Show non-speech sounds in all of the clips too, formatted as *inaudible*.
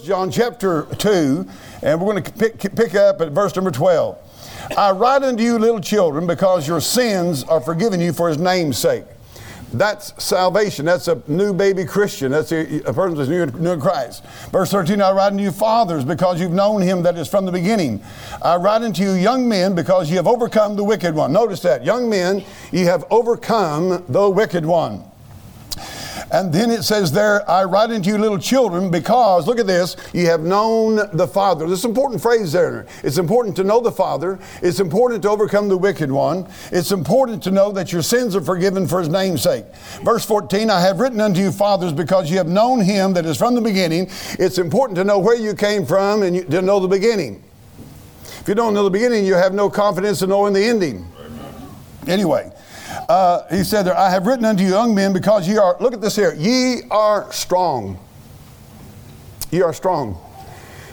John chapter 2, and we're going to pick, pick up at verse number 12. I write unto you, little children, because your sins are forgiven you for his name's sake. That's salvation. That's a new baby Christian. That's a, a person that's new, new in Christ. Verse 13, I write unto you, fathers, because you've known him that is from the beginning. I write unto you, young men, because you have overcome the wicked one. Notice that. Young men, you have overcome the wicked one. And then it says there, I write unto you little children because, look at this, you have known the Father. This important phrase there. It's important to know the Father. It's important to overcome the wicked one. It's important to know that your sins are forgiven for his name's sake. Verse 14, I have written unto you fathers because you have known him that is from the beginning. It's important to know where you came from and you, to know the beginning. If you don't know the beginning, you have no confidence in knowing the ending. Anyway, uh, he said there, I have written unto you young men because ye are, look at this here, ye are strong. Ye are strong.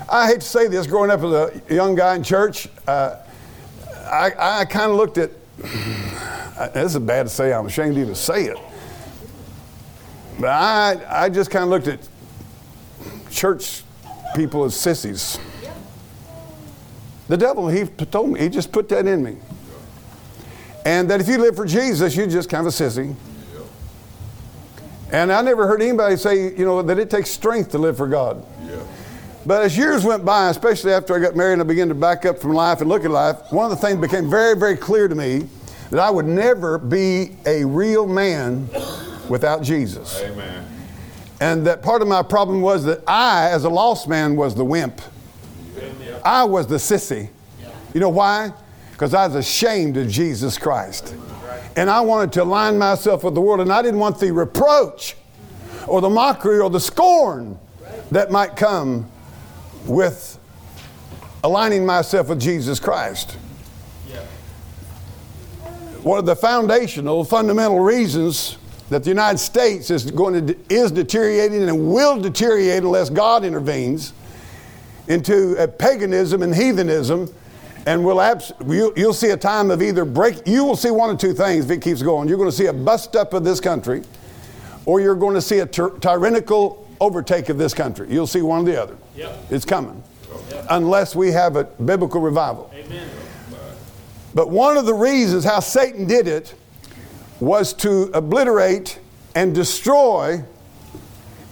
I hate to say this, growing up as a young guy in church, uh, I, I kind of looked at, *clears throat* this is bad to say, I'm ashamed to even say it. But I, I just kind of looked at church people as sissies. The devil, he told me, he just put that in me. And that if you live for Jesus, you're just kind of a sissy. And I never heard anybody say, you know, that it takes strength to live for God. Yeah. But as years went by, especially after I got married and I began to back up from life and look at life, one of the things became very, very clear to me that I would never be a real man without Jesus. Amen. And that part of my problem was that I, as a lost man, was the wimp. I was the sissy. You know why? Because I was ashamed of Jesus Christ. And I wanted to align myself with the world, and I didn't want the reproach or the mockery or the scorn that might come with aligning myself with Jesus Christ. One of the foundational, fundamental reasons that the United States is going to is deteriorating and will deteriorate unless God intervenes into paganism and heathenism and we'll abs- you, will see a time of either break, you will see one of two things if it keeps going. You're going to see a bust up of this country, or you're going to see a tyr- tyrannical overtake of this country. You'll see one or the other. Yep. It's coming. Yep. Unless we have a biblical revival. Amen. But one of the reasons how Satan did it was to obliterate and destroy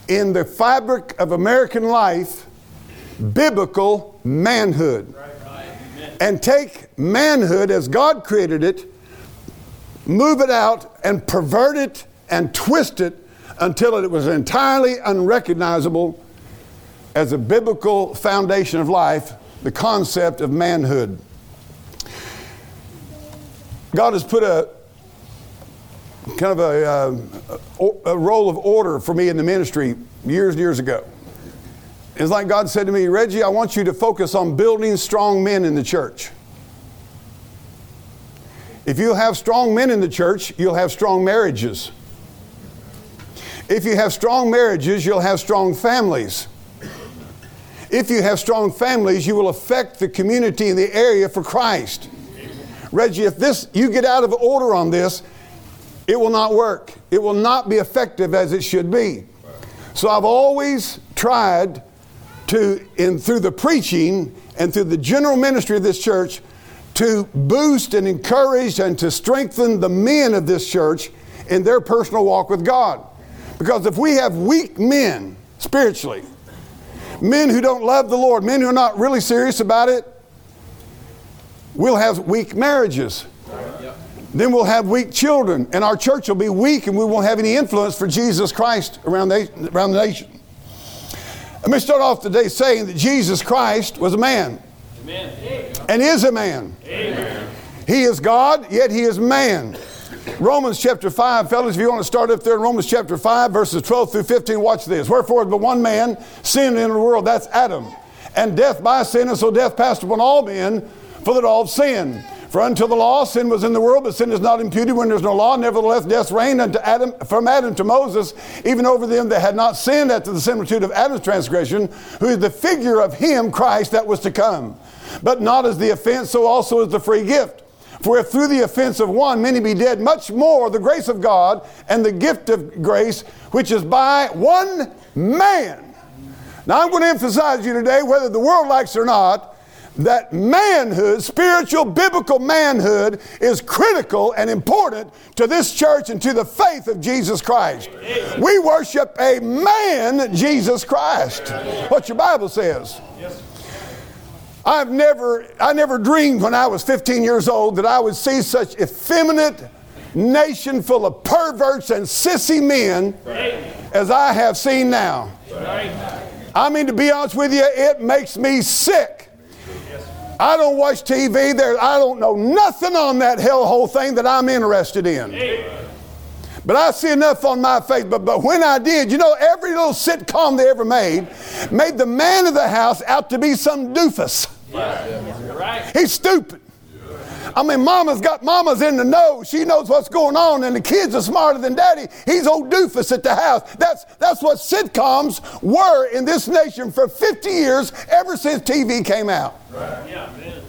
in the fabric of American life biblical manhood. Right and take manhood as God created it, move it out, and pervert it and twist it until it was entirely unrecognizable as a biblical foundation of life, the concept of manhood. God has put a kind of a, uh, a role of order for me in the ministry years and years ago. It's like God said to me, Reggie, I want you to focus on building strong men in the church. If you have strong men in the church, you'll have strong marriages. If you have strong marriages, you'll have strong families. If you have strong families, you will affect the community in the area for Christ. Reggie, if this you get out of order on this, it will not work. It will not be effective as it should be. So I've always tried to, in, through the preaching and through the general ministry of this church, to boost and encourage and to strengthen the men of this church in their personal walk with God. Because if we have weak men spiritually, men who don't love the Lord, men who are not really serious about it, we'll have weak marriages. Then we'll have weak children, and our church will be weak, and we won't have any influence for Jesus Christ around the, around the nation. Let me start off today saying that Jesus Christ was a man. Amen. And is a man. Amen. He is God, yet he is man. Romans chapter 5, fellas, if you want to start up there in Romans chapter 5, verses 12 through 15, watch this. Wherefore, but one man sinned in the world, that's Adam. And death by sin, and so death passed upon all men, for that all have sinned. For until the law, sin was in the world, but sin is not imputed when there's no law. Nevertheless, death reigned unto Adam, from Adam to Moses, even over them that had not sinned after the similitude of Adam's transgression, who is the figure of him, Christ, that was to come. But not as the offense, so also is the free gift. For if through the offense of one many be dead, much more the grace of God and the gift of grace, which is by one man, Now, I'm going to emphasize to you today, whether the world likes or not, that manhood, spiritual, biblical manhood, is critical and important to this church and to the faith of Jesus Christ. We worship a man, Jesus Christ. What your Bible says. I've never, I never dreamed when I was 15 years old that I would see such effeminate nation full of perverts and sissy men as I have seen now. I mean, to be honest with you, it makes me sick. I don't watch TV. There, I don't know nothing on that hellhole thing that I'm interested in. But I see enough on my face. But, but when I did, you know, every little sitcom they ever made made the man of the house out to be some doofus. He's stupid. I mean, mama's got mama's in the know. She knows what's going on, and the kids are smarter than daddy. He's old doofus at the house. That's, that's what sitcoms were in this nation for 50 years, ever since TV came out. Right. Yeah, man.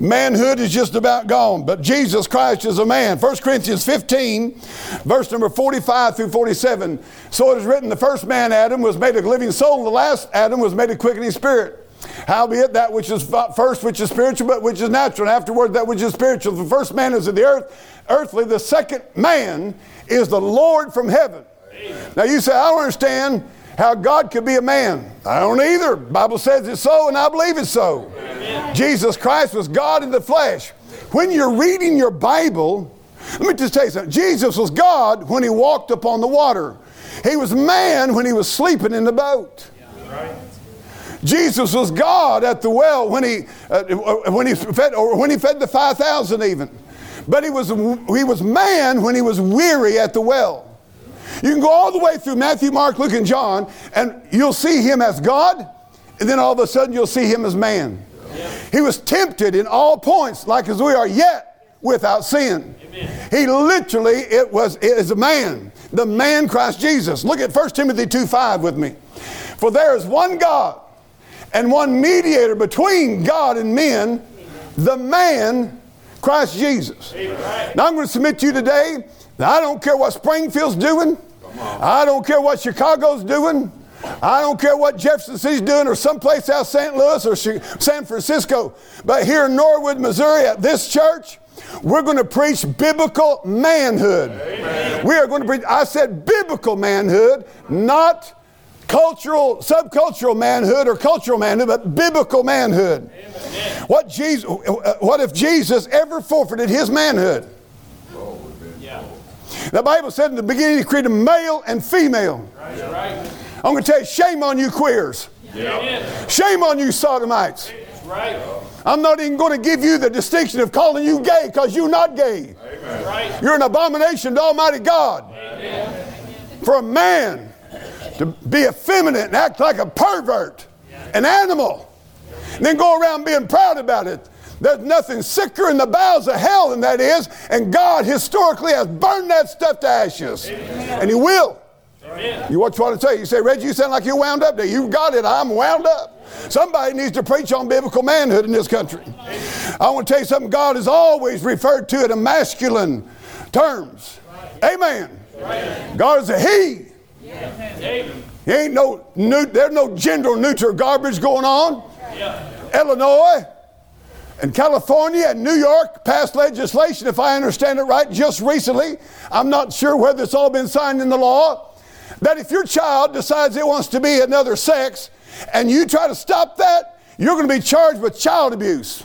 Manhood is just about gone, but Jesus Christ is a man. 1 Corinthians 15, verse number 45 through 47. So it is written, the first man, Adam, was made a living soul, the last Adam was made a quickening spirit. Howbeit that which is first, which is spiritual, but which is natural, and afterward that which is spiritual. The first man is of the earth, earthly. The second man is the Lord from heaven. Amen. Now you say, I don't understand how God could be a man. I don't either. The Bible says it's so, and I believe it's so. Amen. Jesus Christ was God in the flesh. When you're reading your Bible, let me just tell you something. Jesus was God when he walked upon the water. He was man when he was sleeping in the boat. Yeah. Right. Jesus was God at the well when he, uh, when he fed, or when he fed the 5,000 even. But he was, he was man when he was weary at the well. You can go all the way through Matthew, Mark, Luke, and John, and you'll see him as God, and then all of a sudden you'll see him as man. He was tempted in all points, like as we are, yet without sin. Amen. He literally, it was, is a man, the man Christ Jesus. Look at 1 Timothy 2 5 with me. For there is one God and one mediator between God and men, the man, Christ Jesus. Now I'm going to submit to you today that I don't care what Springfield's doing, I don't care what Chicago's doing. I don't care what Jefferson City's doing or someplace out St. Louis or San Francisco. But here in Norwood, Missouri, at this church, we're going to preach biblical manhood. Amen. We are going to preach, I said biblical manhood, not cultural, subcultural manhood or cultural manhood, but biblical manhood. Amen. What Jesus, what if Jesus ever forfeited his manhood? The Bible said in the beginning he created male and female. Right. I'm going to tell you, shame on you queers. Yeah. Shame on you sodomites. Right. I'm not even going to give you the distinction of calling you gay because you're not gay. Amen. You're an abomination to Almighty God. Amen. For a man to be effeminate and act like a pervert, an animal, and then go around being proud about it. There's nothing sicker in the bowels of hell than that is, and God historically has burned that stuff to ashes. Amen. And He will. Amen. You watch what I tell you. You say, Reggie, you sound like you're wound up there. You got it. I'm wound up. Somebody needs to preach on biblical manhood in this country. I want to tell you something. God has always referred to it in masculine terms. Amen. God is a He. There ain't no new, there's no gender neutral garbage going on. Illinois and California and New York passed legislation, if I understand it right, just recently. I'm not sure whether it's all been signed in the law. That if your child decides it wants to be another sex and you try to stop that, you're going to be charged with child abuse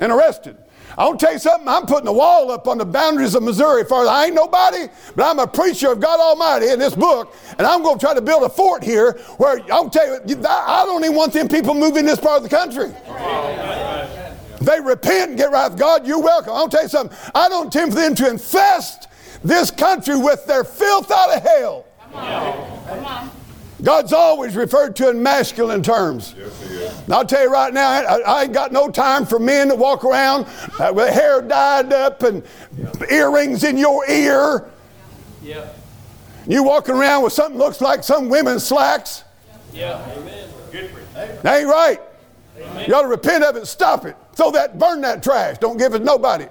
and arrested. I want to tell you something. I'm putting a wall up on the boundaries of Missouri. For I ain't nobody, but I'm a preacher of God Almighty in this book, and I'm going to try to build a fort here where I'll tell you, I don't even want them people moving this part of the country. They repent and get right with God. You're welcome. I'll tell you something. I don't intend for them to infest this country with their filth out of hell. Come on. Come on. God's always referred to in masculine terms. Yes, I'll tell you right now, I, I, ain't got no time for men that walk around uh, with hair dyed up and yeah. earrings in your ear. Yeah. You walking around with something looks like some women's slacks. Yeah. Amen. Good. That ain't right. Amen. You ought to repent of it, stop it. Throw that, burn that trash. Don't give it to nobody.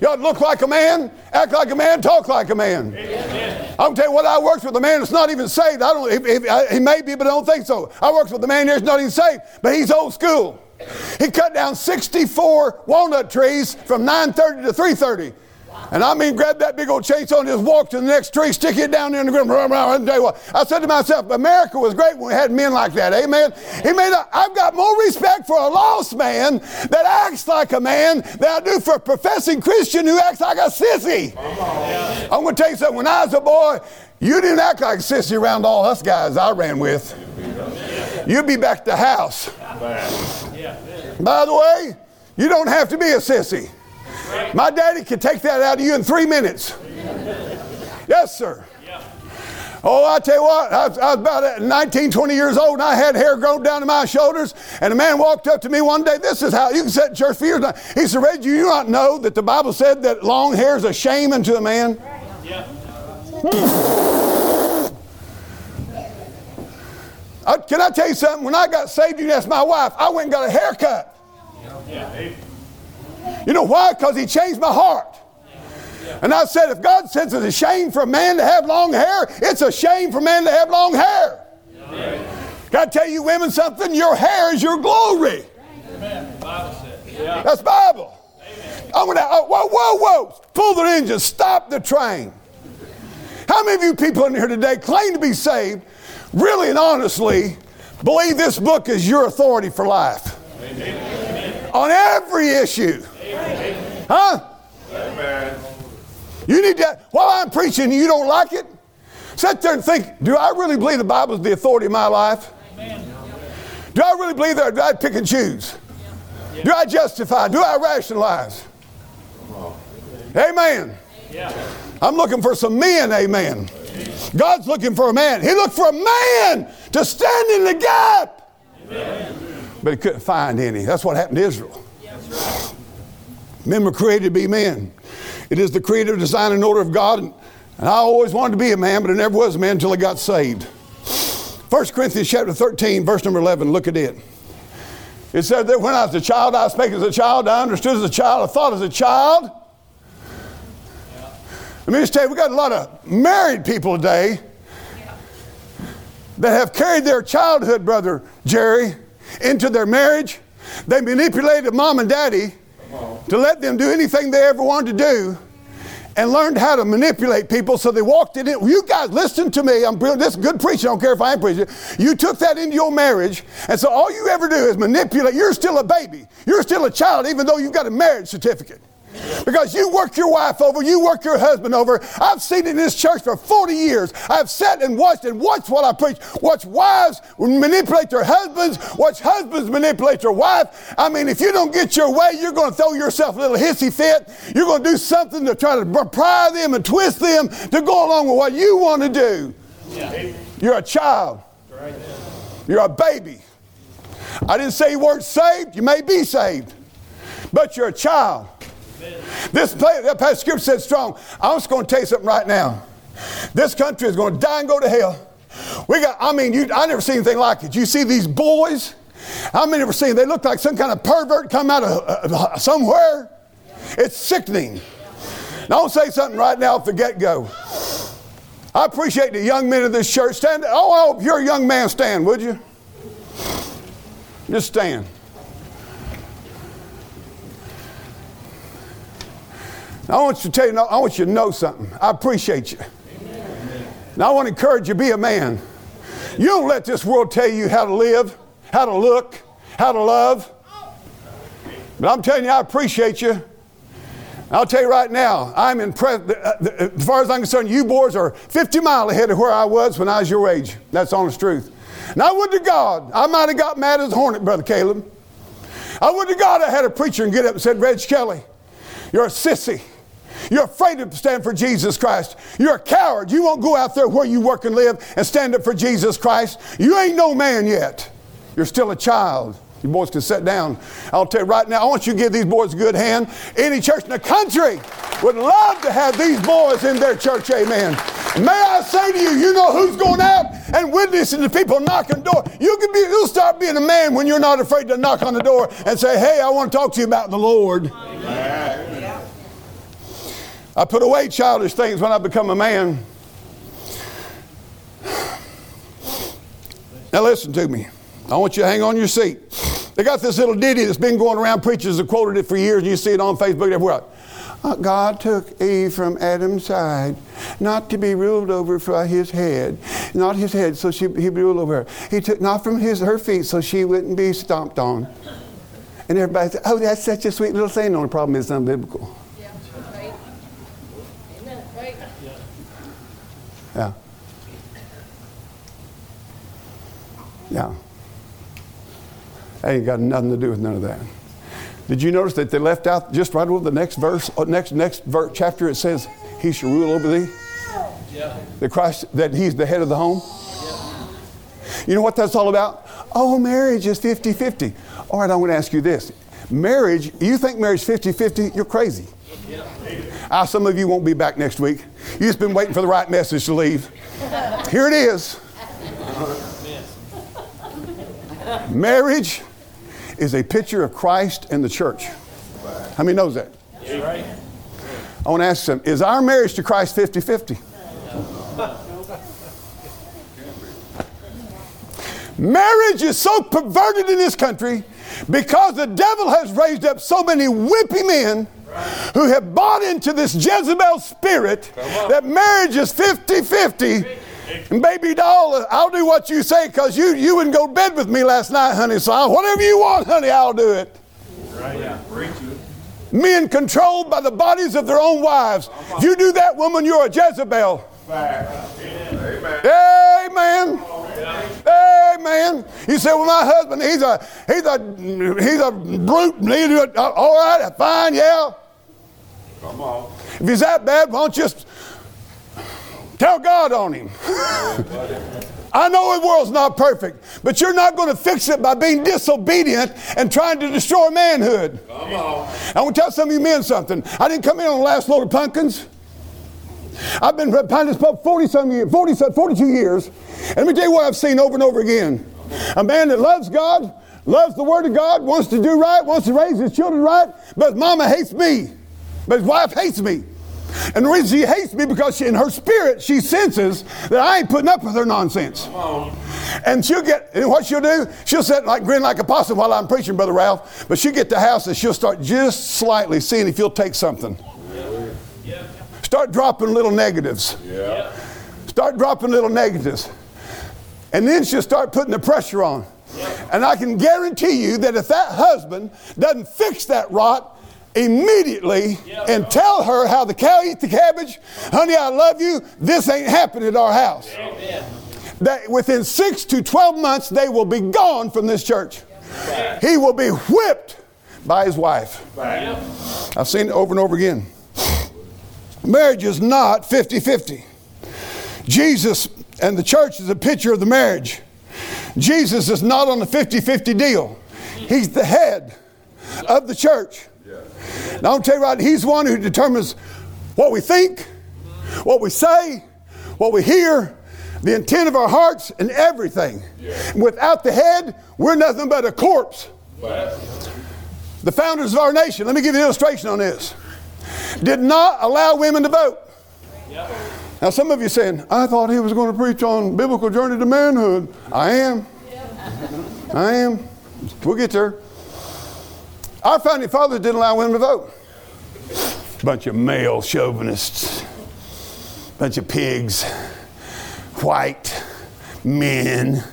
You ought to look like a man, act like a man, talk like a man. Amen. I'm tell you what, I worked with a man that's not even saved. I don't, if, if, he may be, but I don't think so. I worked with a man that's not even saved, but he's old school. He cut down 64 walnut trees from 9:30 to 3:30. And I mean, grab that big old chainsaw and just walk to the next tree, stick it down there in the ground. I said to myself, America was great when we had men like that. Amen. He made. I've got more respect for a lost man that acts like a man than I do for a professing Christian who acts like a sissy. I'm going to tell you something. When I was a boy, you didn't act like a sissy around all us guys I ran with. You'd be back at the house. By the way, you don't have to be a sissy. My daddy could take that out of you in three minutes. Yes, sir. Oh, I tell you what, I was, I was, about 19, 20 years old, and I had hair grown down to my shoulders. And a man walked up to me one day. This is how you can sit in church for years. He said, Reggie, you do not know that the Bible said that long hair is a shame unto a man? Yeah. I, can I tell you something? When I got saved, you asked my wife, I went and got a haircut. Yeah. You know why? Because he changed my heart. And I said, if God says it's a shame for a man to have long hair, it's a shame for a man to have long hair. Can I tell you women something? Your hair is your glory. That's Bible. I'm gonna uh, whoa, whoa, whoa! Pull the engine, stop the train. How many of you people in here today claim to be saved, really and honestly believe this book is your authority for life? Amen. On every issue. Huh? Amen. You need to, while I'm preaching you don't like it, sit there and think, do I really believe the Bible is the authority of my life? Amen. Do I really believe that I pick and choose? Do I justify? Do I rationalize? Amen. I'm looking for some men, amen. God's looking for a man. He looked for a man to stand in the gap. But he couldn't find any. That's what happened to Israel. Men were created to be men. It is the creative design and order of God. And, I always wanted to be a man, but I never was a man until I got saved. 1 Corinthians chapter 13, verse number 11, look at it. It said that when I was a child, I spake as a child, I understood as a child, I thought as a child. Let me just tell you, we got a lot of married people today that have carried their childhood, brother Jerry, into their marriage. They manipulated mom and daddy to let them do anything they ever wanted to do and learned how to manipulate people so they walked in it. You guys, listen to me. I'm this is good preaching. I don't care if I am preaching. You took that into your marriage, and so all you ever do is manipulate. You're still a baby. You're still a child, even though you've got a marriage certificate. Because you work your wife over, you work your husband over. I've seen it in this church for 40 years. I've sat and watched and watched while I preach. Watch wives manipulate their husbands, watch husbands manipulate their wife. I mean, if you don't get your way, you're going to throw yourself a little hissy fit. You're going to do something to try to pry them and twist them to go along with what you want to do. You're a child. You're a baby. I didn't say you weren't saved. You may be saved, but you're a child. This that scripture said strong. I'm just going to tell you something right now. This country is going to die and go to hell. We got, I mean, you, I never seen anything like it. You see these boys? How many ever seen? They look like some kind of pervert come out of uh, somewhere. It's sickening. Now, I'll say something right now at the get go. I appreciate the young men of this church. Stand. Oh, if you're a young man, stand, would you? Just stand. I want you to tell you, I want you to know something. I appreciate you. Amen. Now, I want to encourage you to be a man. You don't let this world tell you how to live, how to look, how to love. But I'm telling you, I appreciate you. I'll tell you right now, I'm impressed. Uh, uh, as far as I'm concerned, you boys are 50 miles ahead of where I was when I was your age. That's honest truth. Now, would to God, I might have got mad as a hornet, Brother Caleb. I would to God I had a preacher and get up and said, Reg Kelly, you're a sissy. You're afraid to stand for Jesus Christ. You're a coward. You won't go out there where you work and live and stand up for Jesus Christ. You ain't no man yet. You're still a child. You boys can sit down. I'll tell you right now, I want you to give these boys a good hand. Any church in the country would love to have these boys in their church, amen. May I say to you, you know who's going out and witnessing to people knocking the door. You can be, you'll start being a man when you're not afraid to knock on the door and say, hey, I want to talk to you about the Lord. Amen. I put away childish things when I become a man. Now, listen to me. I want you to hang on your seat. They got this little ditty that's been going around. Preachers have quoted it for years, and you see it on Facebook everywhere. Uh, God took Eve from Adam's side, not to be ruled over by his head, not his head, so she, he'd ruled over her. He took not from his, her feet, so she wouldn't be stomped on. And everybody said, oh, that's such a sweet little thing. The only problem is it's unbiblical. Yeah. Yeah. That ain't got nothing to do with none of that. Did you notice that they left out just right over the next verse, uh, next next verse, chapter? It says, "He shall rule over thee." Yeah. The Christ that He's the head of the home. You know what that's all about? Oh, marriage is 50-50. All right, I want to ask you this: Marriage, you think marriage 50-50? You're crazy. Ah, some of you won't be back next week. You've just been waiting for the right message to leave. Here it is. Marriage is a picture of Christ and the church. How many knows that? I want to ask them, is our marriage to Christ 50-50? Marriage is so perverted in this country because the devil has raised up so many wimpy men who have bought into this Jezebel spirit that marriage is 50 50. And baby doll, I'll do what you say because you, you wouldn't go to bed with me last night, honey. So I, whatever you want, honey, I'll do it. Right. Yeah. Men controlled by the bodies of their own wives. If you do that, woman, you're a Jezebel. Amen. Amen. You say, well, my husband, he's a he's a he's a brute. He do it. All right, fine, yeah. Come on. If he's that bad, why don't you just tell God on him? *laughs* I know the world's not perfect, but you're not going to fix it by being disobedient and trying to destroy manhood. Come on. I want to tell some of you men something. I didn't come in on the last load of pumpkins. I've been behind this pub 40 some years, 40, some- 42 years. And let me tell you what I've seen over and over again. A man that loves God, loves the Word of God, wants to do right, wants to raise his children right, but mama hates me. But his wife hates me. And the reason she hates me because she, in her spirit she senses that I ain't putting up with her nonsense. And she'll get, and what she'll do, she'll sit like grin like a possum while I'm preaching, Brother Ralph. But she'll get to the house and she'll start just slightly seeing if you'll take something. Start dropping little negatives. Yeah. Start dropping little negatives. And then she'll start putting the pressure on. And I can guarantee you that if that husband doesn't fix that rot immediately and tell her how the cow eats the cabbage, honey, I love you, this ain't happening at our house. That within six to 12 months, they will be gone from this church. He will be whipped by his wife. I've seen it over and over again. Marriage is not 50 50. Jesus and the church is a picture of the marriage. Jesus is not on the 50 50 deal, He's the head of the church. Now, I'll tell you right, He's the one who determines what we think, what we say, what we hear, the intent of our hearts, and everything. Without the head, we're nothing but a corpse. The founders of our nation, let me give you an illustration on this, did not allow women to vote. Now, some of you saying, I thought he was going to preach on biblical journey to manhood. I am. I am. We'll get there. Our founding fathers didn't allow women to vote. Bunch of male chauvinists, bunch of pigs, white men.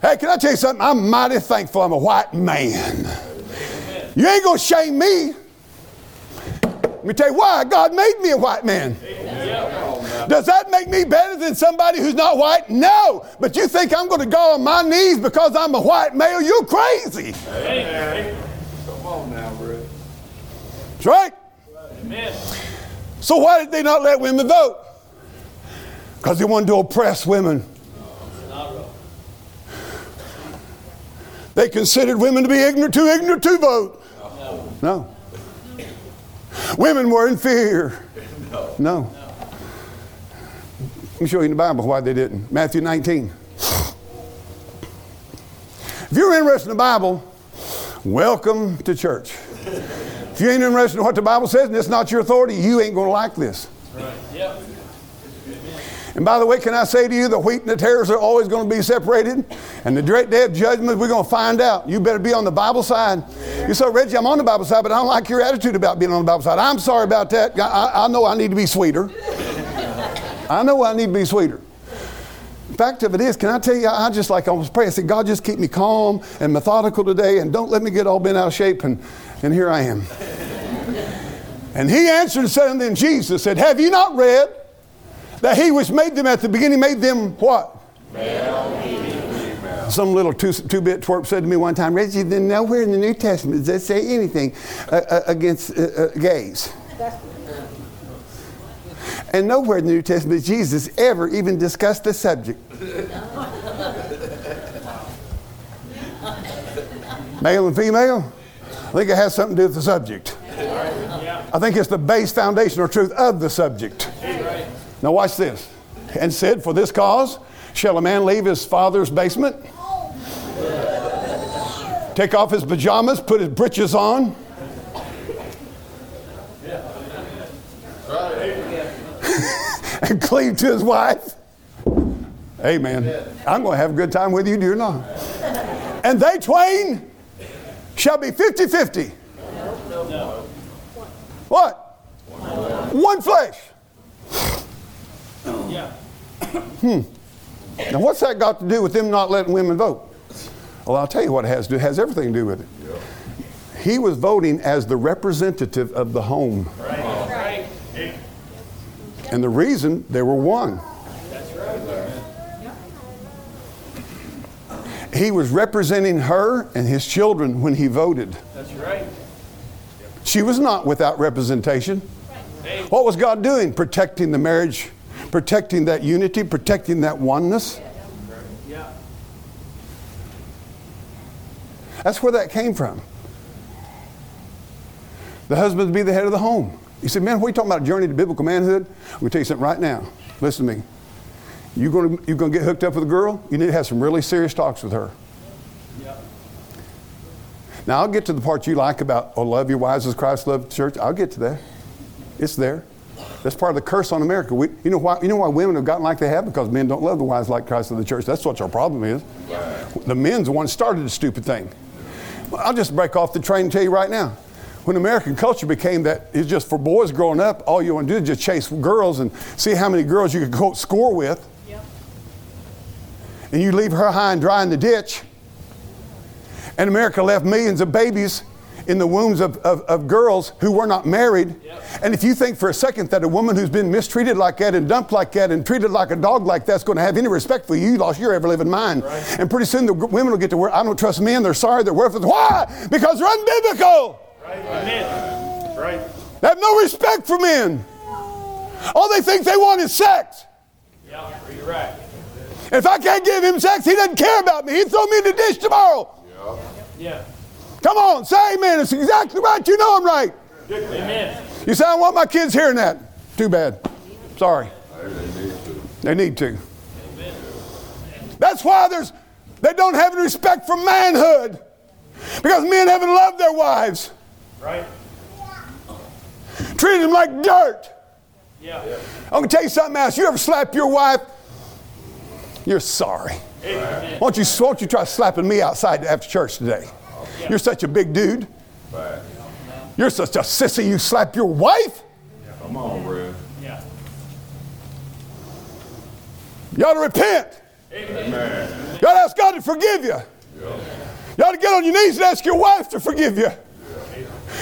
Hey, can I tell you something? I'm mighty thankful I'm a white man. You ain't to shame me. Let me tell you why. God made me a white man. Does that make me better than somebody who's not white? No. But you think I'm going to go on my knees because I'm a white male? You're crazy. Come on now, bro. That's right. Amen. So why did they not let women vote? Because they wanted to oppress women. They considered women to be ignorant, too ignorant to vote. No. Women were inferior. No. Let me show you in the Bible why they didn't. Matthew 19. If you're interested in the Bible, welcome to church. If you ain't interested in what the Bible says and it's not your authority, you ain't going to like this. And by the way, can I say to you, the wheat and the tares are always going to be separated. And the great day of judgment, we're going to find out. You better be on the Bible side. You say, Reggie, I'm on the Bible side, but I don't like your attitude about being on the Bible side. I'm sorry about that. I, I know I need to be sweeter. I know I need to be sweeter. Fact of it is, can I tell you, I just like I was praying. I said, God, just keep me calm and methodical today and don't let me get all bent out of shape. And, and here I am. *laughs* and he answered and said unto them, Jesus said, Have you not read that he which made them at the beginning made them what? Some little two, two-bit twerp said to me one time, Reggie, then nowhere in the New Testament does it say anything uh, uh, against uh, uh, gays. And nowhere in the New Testament Jesus ever even discussed the subject. *laughs* Male and female? I think it has something to do with the subject. I think it's the base foundational truth of the subject. Now, watch this. And said, For this cause shall a man leave his father's basement, take off his pajamas, put his breeches on. And *laughs* cleave to his wife. Amen. I'm going to have a good time with you, do you not? And they twain shall be 50 50. What? One flesh. Yeah. Hmm. Now, what's that got to do with them not letting women vote? Well, I'll tell you what it has to do. It has everything to do with it. He was voting as the representative of the home. Right. And the reason they were one. He was representing her and his children when he voted. That's right. She was not without representation. What was God doing? Protecting the marriage, protecting that unity, protecting that oneness. That's where that came from. The husband to be the head of the home. You say, man, what are you talking about? A journey to biblical manhood? I'm going to tell you something right now. Listen to me. You're going to, you're going to get hooked up with a girl? You need to have some really serious talks with her. Yeah. Now, I'll get to the part you like about, oh, love your wives as Christ loved the church. I'll get to that. It's there. That's part of the curse on America. We, you, know why, you know why women have gotten like they have? Because men don't love the wives like Christ loved the church. That's what our problem is. The men's the one started the stupid thing. I'll just break off the train and tell you right now. When American culture became that it's just for boys growing up, all you want to do is just chase girls and see how many girls you can quote, score with. Yep. And you leave her high and dry in the ditch. And America left millions of babies in the wombs of, of, of girls who were not married. And if you think for a second that a woman who's been mistreated like that and dumped like that and treated like a dog like that's going to have any respect for you, you lost your ever living mind. And pretty soon the women will get to where I don't trust men, they're sorry, they're worthless. Why? Because they're unbiblical. Right. Amen. Right. They have no respect for men. All they think they want is sex. Yeah. You're right. If I can't give him sex, he doesn't care about me. He'd throw me in the dish tomorrow. Yeah. Come on, say amen. It's exactly right. You know I'm right. Amen. You say, I want my kids hearing that. Too bad. Sorry. They need to. That's why there's they don't have any respect for manhood. Because men haven't loved their wives. Right. Treated them like dirt. Yeah. I'm gonna tell you something else. You ever slap your wife? You're sorry. Amen. Why don't you, why don't you try slapping me outside after church today? You're such a big dude. You're such a sissy. You slap your wife? Come on, Red. Yeah. You ought to repent. Amen. You ought to ask God to forgive you. You ought to get on your knees and ask your wife to forgive you.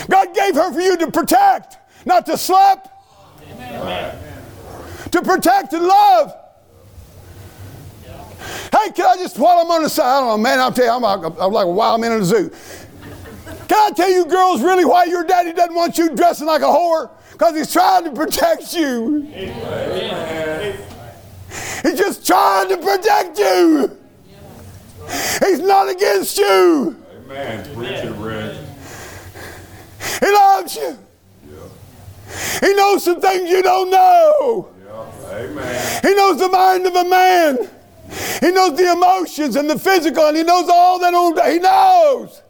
God gave her for you to protect, not to slap. To protect and love. Hey, can I just, while I'm on the side, I don't know, man, I'll tell you, I'm, like- I'm like a wild man in a zoo. Can I tell you, girls, really why your daddy doesn't want you dressing like a whore? Because he's trying to protect you. He's just trying to protect you. He's not against you. Amen. Preach it, Red. He loves you. He knows some things you don't know. Yeah. Amen. He knows the mind of a man. He knows the emotions and the physical, and he knows all that old. He knows.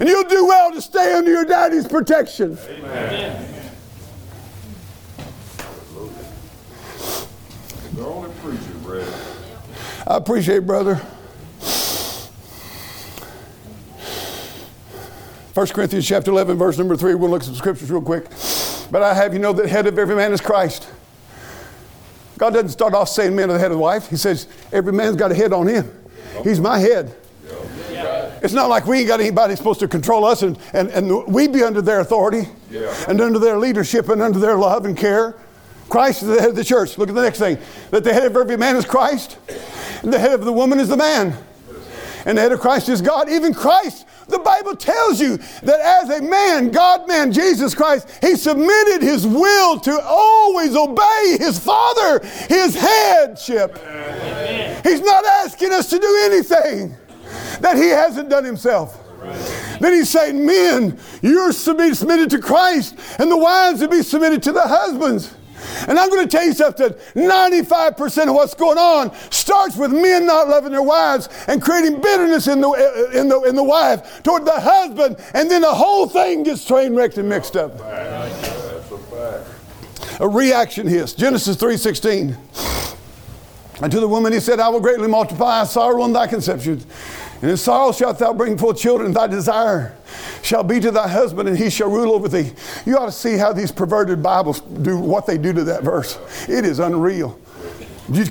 And you'll do well to stay under your daddy's protection. I appreciate it, brother. 1 Corinthians chapter 11, verse number 3. We'll look at some scriptures real quick. But I have you know that head of every man is Christ. God doesn't start off saying men are the head of the wife. He says every man's got a head on him. He's my head. It's not like we ain't got anybody supposed to control us and, and, and we be under their authority Yeah. and under their leadership and under their love and care. Christ is the head of the church. Look at the next thing. That the head of every man is Christ, and the head of the woman is the man. And the head of Christ is God. Even Christ, the Bible tells you that as a man, God man, Jesus Christ, he submitted his will to always obey his Father, his headship. He's not asking us to do anything that he hasn't done himself. Then he's saying, Men, you're submitted to Christ, and the wives to be submitted to the husbands. And I'm going to tell you something 95% of what's going on starts with men not loving their wives and creating bitterness in the, in the, in the wife toward the husband, and then the whole thing gets train wrecked and mixed up. A. Reaction hiss. Genesis 3:16. And to the woman he said, I will greatly multiply sorrow in thy conception. And in sorrow shalt thou bring forth children, thy desire shall be to thy husband, and he shall rule over thee. You ought to see how these perverted Bibles do what they do to that verse. It is unreal.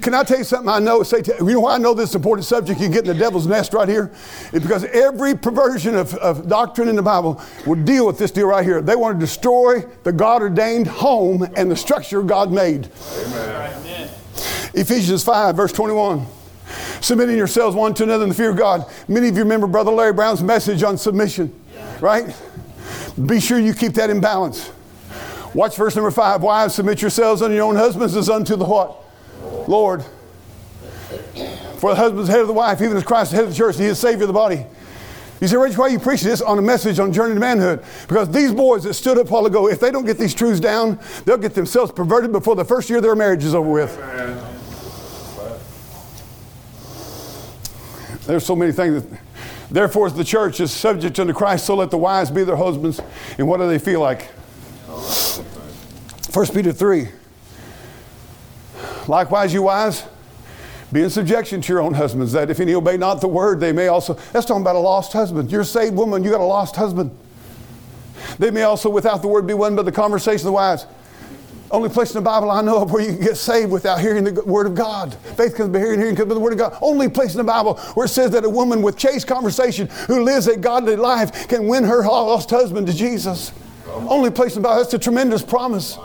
Can I tell you something I know? Say, to, you know why I know this is an important subject? You get in the devil's nest right here? It's because every perversion of, of doctrine in the Bible will deal with this deal right here. They want to destroy the God ordained home and the structure God made. Amen. Ephesians 5, verse 21. Submitting yourselves one to another in the fear of God. Many of you remember Brother Larry Brown's message on submission, right? Be sure you keep that in balance. Watch verse number 5. Wives, submit yourselves unto your own husbands as unto the what? Lord. For the husband is head of the wife, even as Christ is head of the church, he is Savior of the body. You say, Rich, why are you preaching this on a message on Journey to Manhood? Because these boys that stood up while ago, if they don't get these truths down, they'll get themselves perverted before the first year their marriage is over with. Man. There's so many things. That, therefore, the church is subject unto Christ, so let the wives be their husbands. And what do they feel like? 1 Peter 3. Likewise, you wives, be in subjection to your own husbands, that if any obey not the word, they may also. That's talking about a lost husband. You're a saved woman, you got a lost husband. They may also, without the word, be won by the conversation of the wives. Only place in the Bible I know of where you can get saved without hearing the word of God. Faith comes by hearing, hearing comes by the word of God. Only place in the Bible where it says that a woman with chaste conversation who lives a godly life can win her lost husband to Jesus. Only place in the Bible. That's a tremendous promise.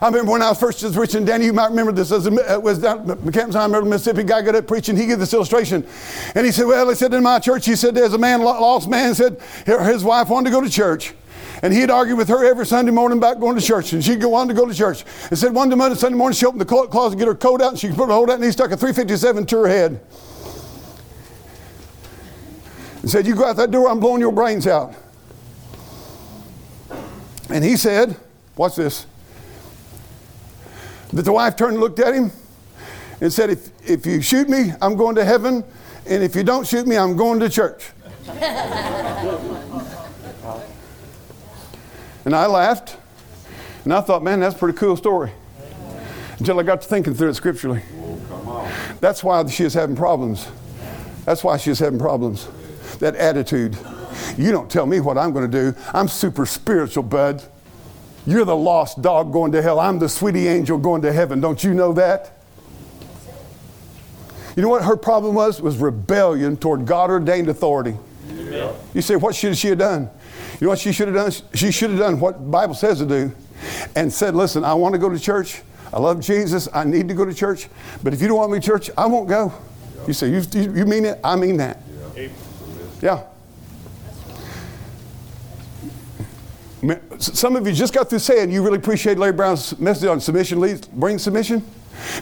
I remember when I was first just preaching, Danny, you might remember this. It was down at McCamp's Mississippi, guy got up preaching. He gave this illustration, and he said, "Well, he said in my church, he said there's a man, lost man, said his wife wanted to go to church." And he'd argue with her every Sunday morning about going to church. And she'd go on to go to church. And said one Sunday morning, she opened the clo- closet, get her coat out, and she put her hold out, and he stuck a 357 to her head. And said, You go out that door, I'm blowing your brains out. And he said, Watch this. That the wife turned and looked at him and said, If, if you shoot me, I'm going to heaven. And if you don't shoot me, I'm going to church. *laughs* And I laughed. And I thought, man, that's a pretty cool story. Until I got to thinking through it scripturally. That's why she is having problems. That's why she is having problems. That attitude. You don't tell me what I'm going to do. I'm super spiritual, bud. You're the lost dog going to hell. I'm the sweetie angel going to heaven. Don't you know that? You know what her problem was? Was rebellion toward God ordained authority. You say, what should she have done? You know what she should have done? She should have done what the Bible says to do and said, listen, I want to go to church. I love Jesus. I need to go to church. But if you don't want me to church, I won't go. You say, you, you mean it? I mean that. Yeah. Some of you just got through saying you really appreciate Larry Brown's message on submission leads, bring submission.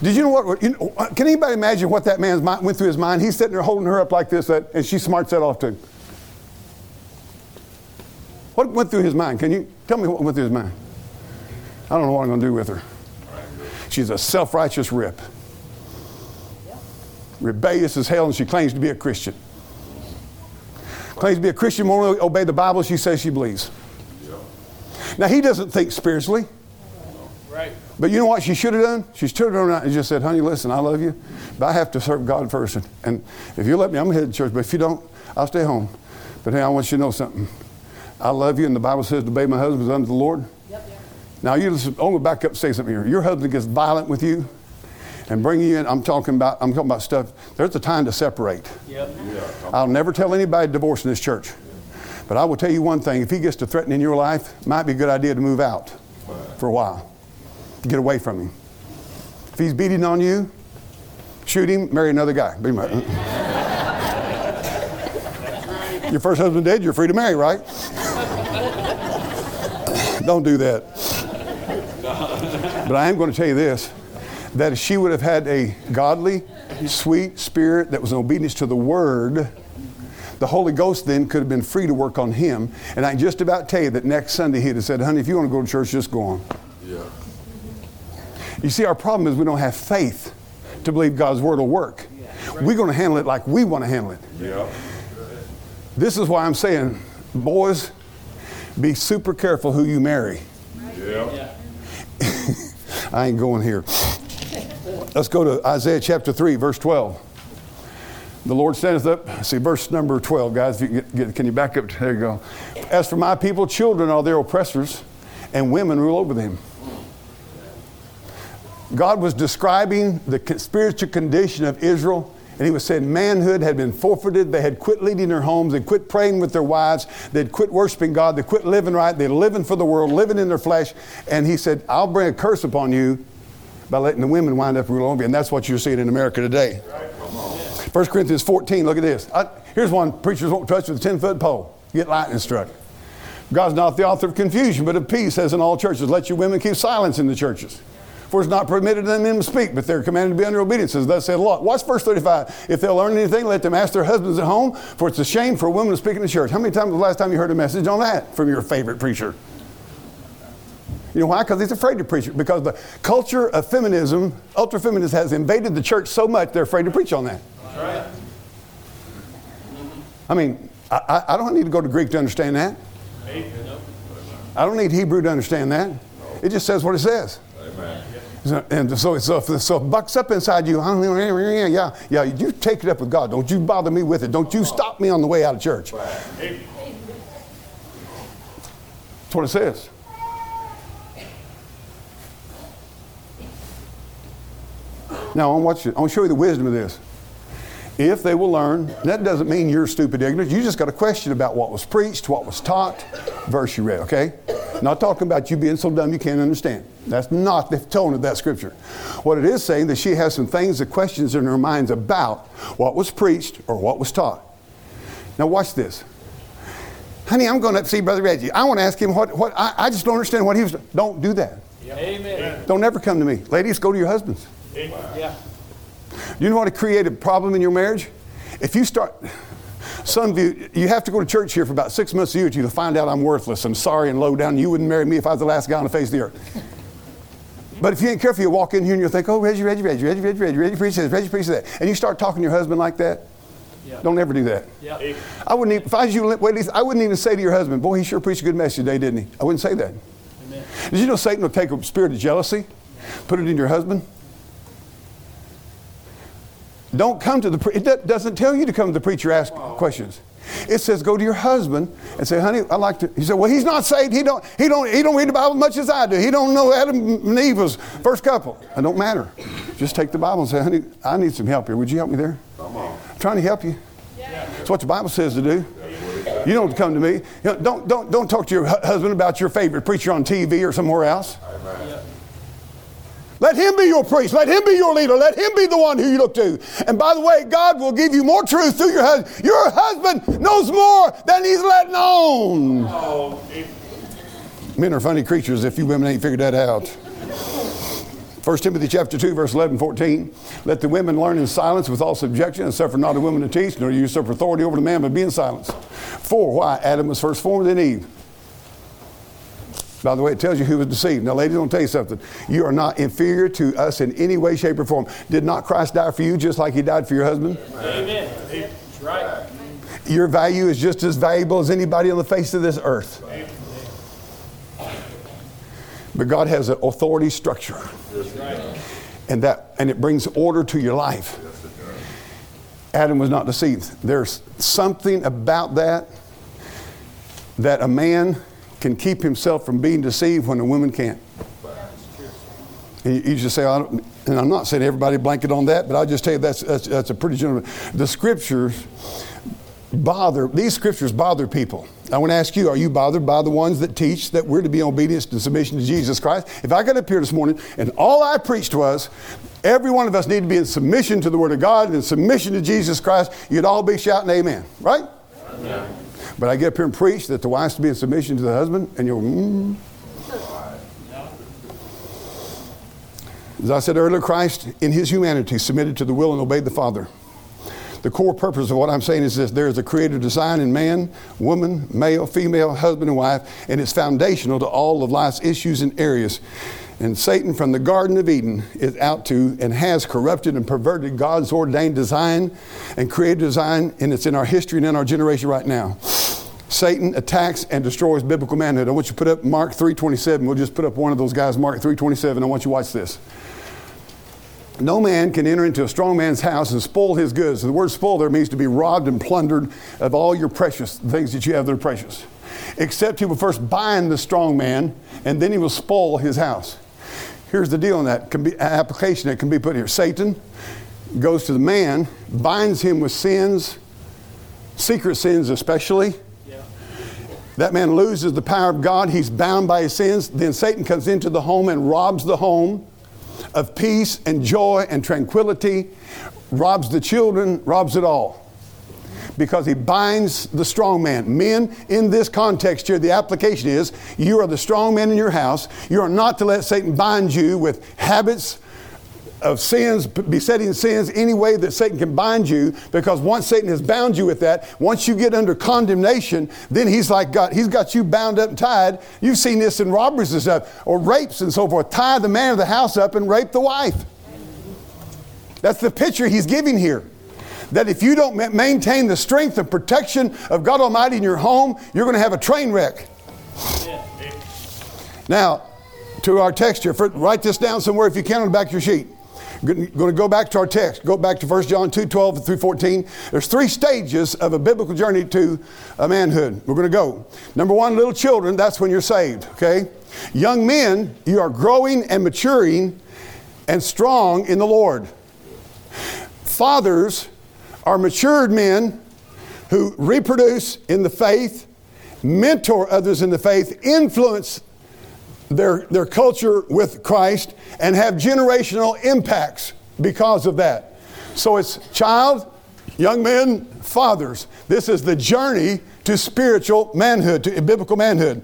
Did you know what? You know, uh, can anybody imagine what that man's mind went through his mind? He's sitting there holding her up like this, and she smarts that off to him. What went through his mind? Can you tell me what went through his mind? I don't know what I'm going to do with her. She's a self righteous rip. Rebellious as hell, and she claims to be a Christian. Claims to be a Christian, won't obey the Bible she says she believes. Now, he doesn't think spiritually. Right. But you know what she should have done? She should have done that and just said, honey, listen, I love you, but I have to serve God first. And, if you let me, I'm going to head to church. But if you don't, I'll stay home. But hey, I want you to know something. I love you, and the Bible says to obey my husband is unto the Lord. Now, you going to back up and say something here. Your husband gets violent with you and bring you in. I'm talking about, I'm talking about stuff. There's a time to separate. Yep. I'll never tell anybody to divorce in this church. But I will tell you one thing if he gets to threatening your life, it might be a good idea to move out for a while. To get away from him. If he's beating on you, shoot him, marry another guy. Your first husband dead, you're free to marry, right? Don't do that. But I am going to tell you this that if she would have had a godly, sweet spirit that was in obedience to the word, the Holy Ghost then could have been free to work on him. And I can just about tell you that next Sunday he'd have said, honey, if you want to go to church, just go on. Yeah. You see, our problem is we don't have faith to believe God's word will work. We're going to handle it like we want to handle it. Yeah. This is why I'm saying, boys, be super careful who you marry. Yeah. *laughs* I ain't going here. Let's go to Isaiah chapter 3, verse 12. The Lord standeth up. See, verse number 12, guys. You can, get, get- can you back up? There you go. As for my people, children are their oppressors, and women rule over them. God was describing the spiritual condition of Israel, and He was saying manhood had been forfeited. They had quit leading their homes. They quit praying with their wives. They'd quit worshiping God. They quit living right. They're living for the world, living in their flesh. And He said, I'll bring a curse upon you by letting the women wind up ruling over you. And that's what you're seeing in America today. 1 Corinthians 14, look at this. I, here's one preachers won't touch with a 10 foot pole. Get lightning struck. God's not the author of confusion, but of peace, as in all churches. Let your women keep silence in the churches. For it's not permitted them to speak, but they're commanded to be under obedience, as thus said Lord. Watch verse 35. If they'll learn anything, let them ask their husbands at home, for it's a shame for a woman to speak in the church. How many times was the last time you heard a message on that from your favorite preacher? You know why? Because he's afraid to preach it. Because the culture of feminism, ultra feminist, has invaded the church so much they're afraid to preach on that. Right. I mean, I, I, I don't need to go to Greek to understand that. I don't need Hebrew to understand that. It just says what it says. Amen. And so, so, so it bucks up inside you, yeah, yeah, you take it up with God. Don't you bother me with it. Don't you stop me on the way out of church. That's what it says. Now, I want, you, I want to show you the wisdom of this. If they will learn, that doesn't mean you're stupid ignorant. You just got a question about what was preached, what was taught, verse you read, okay? Not talking about you being so dumb you can't understand. That's not the tone of that scripture. What it is saying is that she has some things, the questions in her minds about what was preached or what was taught. Now watch this. Honey, I'm going to see Brother Reggie. I want to ask him what, what I, I just don't understand what he was. Don't do that. Amen. Don't ever come to me. Ladies, go to your husbands. Yeah. You know what to create a problem in your marriage? If you start, some of you, you have to go to church here for about six months a year to find out I'm worthless and sorry and low down. You wouldn't marry me if I was the last guy on the face of the earth. But if you ain't careful, you walk in here and you'll think, oh, Reggie, Reggie, Reggie, Reggie, Reggie, Reggie, Reggie, preach this, Reggie, preach that. And you start talking to your husband like that. Yeah. Don't ever do that. Yeah. I wouldn't even, if I was you, ladies, I wouldn't even say to your husband, boy, he sure preached a good message today, didn't he? I wouldn't say that. Amen. Did you know Satan will take a spirit of jealousy, put it in your husband? Don't come to the pre- it do- doesn't tell you to come to the preacher ask questions. It says go to your husband and say, "Honey, I like to." He said, "Well, he's not saved. He don't. He don't. He don't read the Bible as much as I do. He don't know Adam and Eve was first couple. It don't matter. Just take the Bible and say, "Honey, I need some help here. Would you help me there? Come on. I'm trying to help you. That's what the Bible says to do. You don't come to me. You know, don't don't don't talk to your husband about your favorite preacher on TV or somewhere else. Amen. Let him be your priest. Let him be your leader. Let him be the one who you look to. And by the way, God will give you more truth through your husband. Your husband knows more than he's letting on. Oh, Men are funny creatures if you women ain't figured that out. 1 Timothy chapter 2, verse 11, 14. Let the women learn in silence with all subjection and suffer not a woman to teach, nor usurp authority over the man, but be in silence. For why? Adam was first formed, then Eve. By the way, it tells you who was deceived. Now, ladies, I'll tell you something. You are not inferior to us in any way, shape, or form. Did not Christ die for you just like he died for your husband? Amen. That's right. Your value is just as valuable as anybody on the face of this earth. But God has an authority structure. And that and it brings order to your life. Adam was not deceived. There's something about that that a man can keep himself from being deceived when a woman can't. You just say, and I'm not saying everybody blanket on that, but I'll just tell you that's, that's, that's a pretty general. The scriptures bother, these scriptures bother people. I want to ask you, are you bothered by the ones that teach that we're to be obedience and submission to Jesus Christ? If I got up here this morning and all I preached was every one of us need to be in submission to the Word of God and in submission to Jesus Christ, you'd all be shouting amen, right? But I get up here and preach that the wife's to be in submission to the husband, and you're, mm. As I said earlier, Christ in his humanity submitted to the will and obeyed the Father. The core purpose of what I'm saying is this there is a creative design in man, woman, male, female, husband, and wife, and it's foundational to all of life's issues and areas. And Satan from the Garden of Eden is out to and has corrupted and perverted God's ordained design and creative design, and it's in our history and in our generation right now. Satan attacks and destroys biblical manhood. I want you to put up Mark 3.27. We'll just put up one of those guys, Mark 3.27. I want you to watch this. No man can enter into a strong man's house and spoil his goods. The word spoil there means to be robbed and plundered of all your precious things that you have that are precious. Except he will first bind the strong man and then he will spoil his house. Here's the deal on that can be application that can be put here. Satan goes to the man, binds him with sins, secret sins especially. That man loses the power of God. He's bound by his sins. Then Satan comes into the home and robs the home of peace and joy and tranquility, robs the children, robs it all. Because he binds the strong man. Men, in this context here, the application is you are the strong man in your house. You are not to let Satan bind you with habits of sins, besetting sins, any way that Satan can bind you, because once Satan has bound you with that, once you get under condemnation, then he's like God, he's got you bound up and tied. You've seen this in robberies and stuff, or rapes and so forth. Tie the man of the house up and rape the wife. That's the picture he's giving here. That if you don't maintain the strength and protection of God Almighty in your home, you're going to have a train wreck. Now, to our text here, for- write this down somewhere if you can on the back of your sheet. Going to go back to our text. Go back to 1 John 2 12 through 14. There's three stages of a biblical journey to a manhood. We're going to go. Number one, little children, that's when you're saved, okay? Young men, you are growing and maturing and strong in the Lord. Fathers are matured men who reproduce in the faith, mentor others in the faith, influence their, their culture with Christ and have generational impacts because of that. So it's child, young men, fathers. This is the journey to spiritual manhood, to biblical manhood.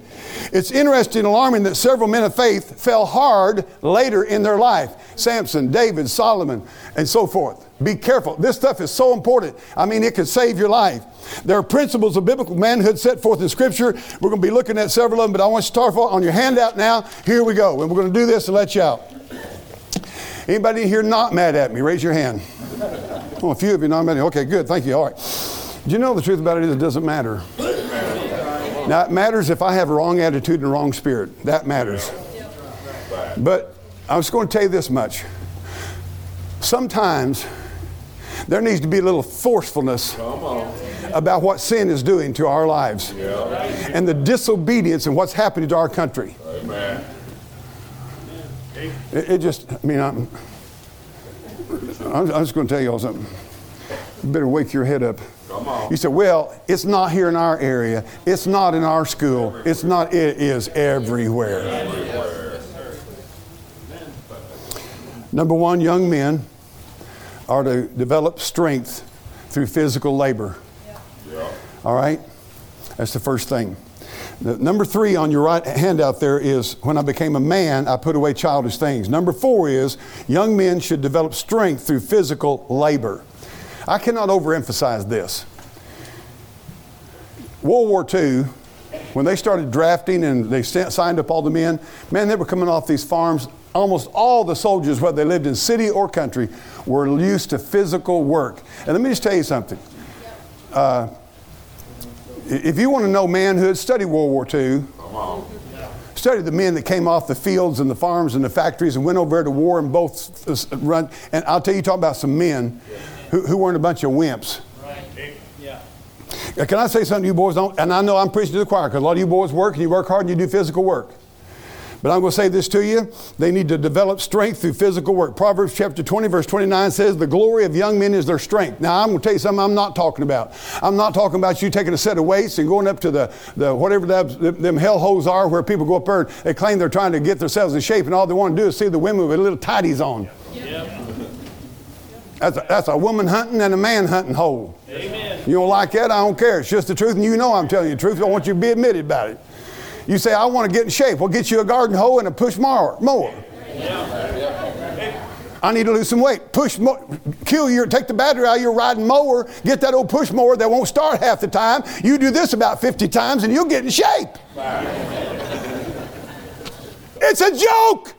It's interesting and alarming that several men of faith fell hard later in their life Samson, David, Solomon, and so forth. Be careful. This stuff is so important. I mean, it could save your life. There are principles of biblical manhood set forth in Scripture. We're going to be looking at several of them, but I want you to start on your handout now. Here we go. And we're going to do this and let you out. Anybody here not mad at me? Raise your hand. Oh, a few of you not mad. Okay, good. Thank you. All right. Do you know the truth about it is it doesn't matter. Now, it matters if I have a wrong attitude and wrong spirit. That matters. But I was going to tell you this much. Sometimes there needs to be a little forcefulness about what sin is doing to our lives and the disobedience and what's happening to our country. Amen. It, it just, I mean, I'm, I'm, I'm just going to tell you all something. You better wake your head up. Come on. You say, well, it's not here in our area. It's not in our school. It's not, it is everywhere. Number one, young men are to develop strength through physical labor. All right? That's the first thing. The, number three on your right handout there is when I became a man, I put away childish things. Number four is young men should develop strength through physical labor. I cannot overemphasize this. World War II, when they started drafting and they sent, signed up all the men, man, they were coming off these farms. Almost all the soldiers, whether they lived in city or country, were used to physical work. And let me just tell you something. Uh, if you want to know manhood, study World War II. Study the men that came off the fields and the farms and the factories and went over there to war and both run. And I'll tell you, talk about some men who, who weren't a bunch of wimps. Right. Yeah. Can I say something to you boys? Don't, and I know I'm preaching to the choir because a lot of you boys work and you work hard and you do physical work. But I'm going to say this to you. They need to develop strength through physical work. Proverbs chapter 20, verse 29 says, The glory of young men is their strength. Now, I'm going to tell you something I'm not talking about. I'm not talking about you taking a set of weights and going up to the, the whatever them hell holes are where people go up there and they claim they're trying to get themselves in shape and all they want to do is see the women with little tighties on. That's a, that's a woman hunting and a man hunting hole. Amen. You don't like that? I don't care. It's just the truth, and you know I'm telling you the truth. I want you to be admitted about it. You say, I want to get in shape. Well, get you a garden hoe and a push mower. mower. I need to lose some weight. Push, mo- kill your, take the battery out of your riding mower. Get that old push mower that won't start half the time. You do this about 50 times, and you'll get in shape. It's a joke.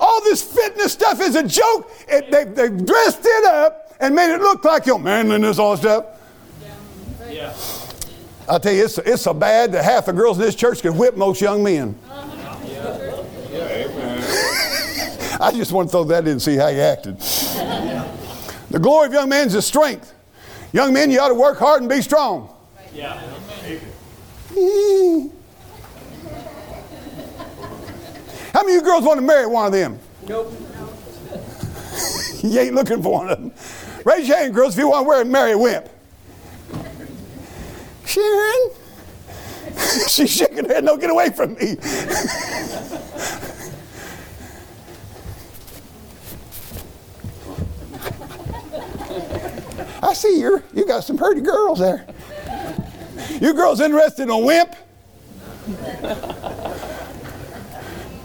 All this fitness stuff is a joke. It, they, they've dressed it up and made it look like your manliness, all stuff. Yeah. I tell you, it's, it's so bad that half the girls in this church can whip most young men. *laughs* I just want to throw that in and see how you acted. the glory of young men is his strength. Young men, you ought to work hard and be strong. Yeah. How many of you girls want to marry one of them? Nope. *laughs* you ain't looking for one of them. Raise your hand, girls, if you want to wear marry a wimp. Sharon? *laughs* She's shaking her head. No, get away from me. I see you. You got some pretty girls there. You girls interested in a wimp?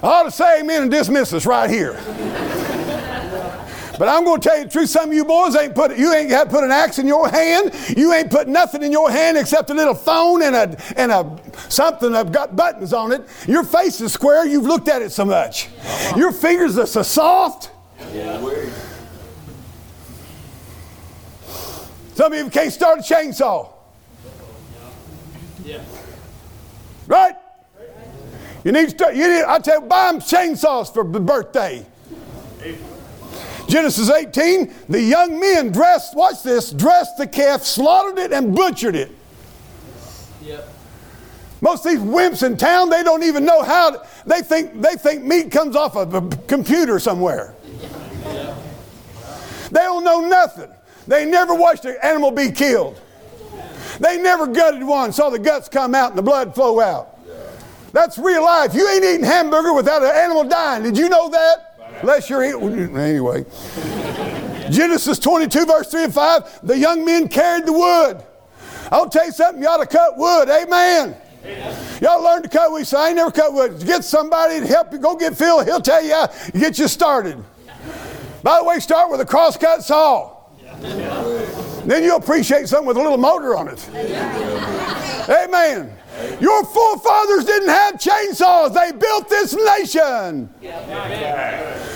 I ought to say amen and dismiss us right here. But I'm going to tell you the truth. Some of you boys ain't put you ain't had put an axe in your hand. You ain't put nothing in your hand except a little phone and a and a something that got buttons on it. Your face is square. You've looked at it so much. Your fingers are so soft. Some of you can't start a chainsaw. Right? You need to start, you need, I tell you, buy them chainsaws for the birthday. Genesis 18, the young men dressed, watch this, dressed the calf, slaughtered it, and butchered it. Yep. Most of these wimps in town, they don't even know how, to, they, think, they think meat comes off of a computer somewhere. They don't know nothing. They never watched an animal be killed. They never gutted one, saw the guts come out and the blood flow out. That's real life. You ain't eating hamburger without an animal dying. Did you know that? Unless you're. Anyway. Genesis 22, verse 3 and 5. The young men carried the wood. I'll tell you something. You ought to cut wood. Amen. Y'all learn to cut wood. So I ain't never cut wood. Get somebody to help you. Go get Phil. He'll tell you how to get you started. By the way, start with a crosscut saw. Then you'll appreciate something with a little motor on it. Amen. Your forefathers didn't have chainsaws. They built this nation.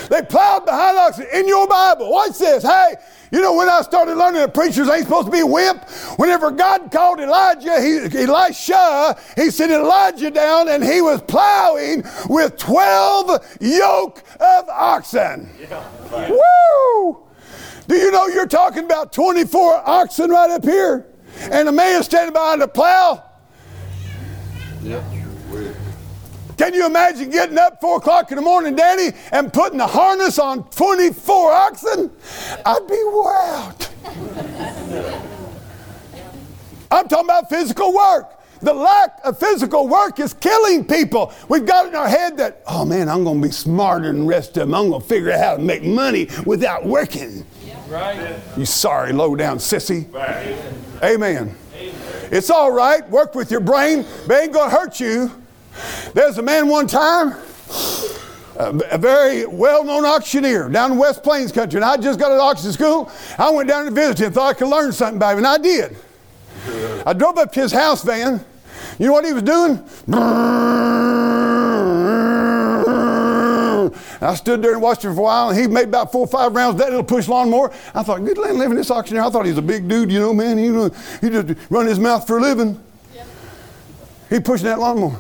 They plowed the oxen in your Bible. Watch this. Hey, you know when I started learning that preachers ain't supposed to be wimp? Whenever God called Elijah, he, Elisha, he sent Elijah down and he was plowing with 12 yoke of oxen. Woo! Do you know you're talking about 24 oxen right up here? And a man standing behind a plow? Can you imagine getting up four o'clock in the morning, Danny, and putting the harness on 24 oxen? I'd be wore out. I'm talking about physical work. The lack of physical work is killing people. We've got in our head that, oh man, I'm going to be smarter than the rest of them. I'm going to figure out how to make money without working. Right. You sorry, low down sissy. Amen. It's all right. Work with your brain, it ain't going to hurt you. There's a man one time, a, very well known auctioneer down in West Plains country, and I just got out of auction school. I went down to visit him, thought I could learn something about him, and I did. I drove up to his house van. You know what he was doing? And I stood there and watched him for a while, and he made about four or five rounds of that little push lawnmower. I thought, good land living this auctioneer. I thought he was a big dude, you know, man. He, he just run his mouth for a living. He pushing that lawnmower.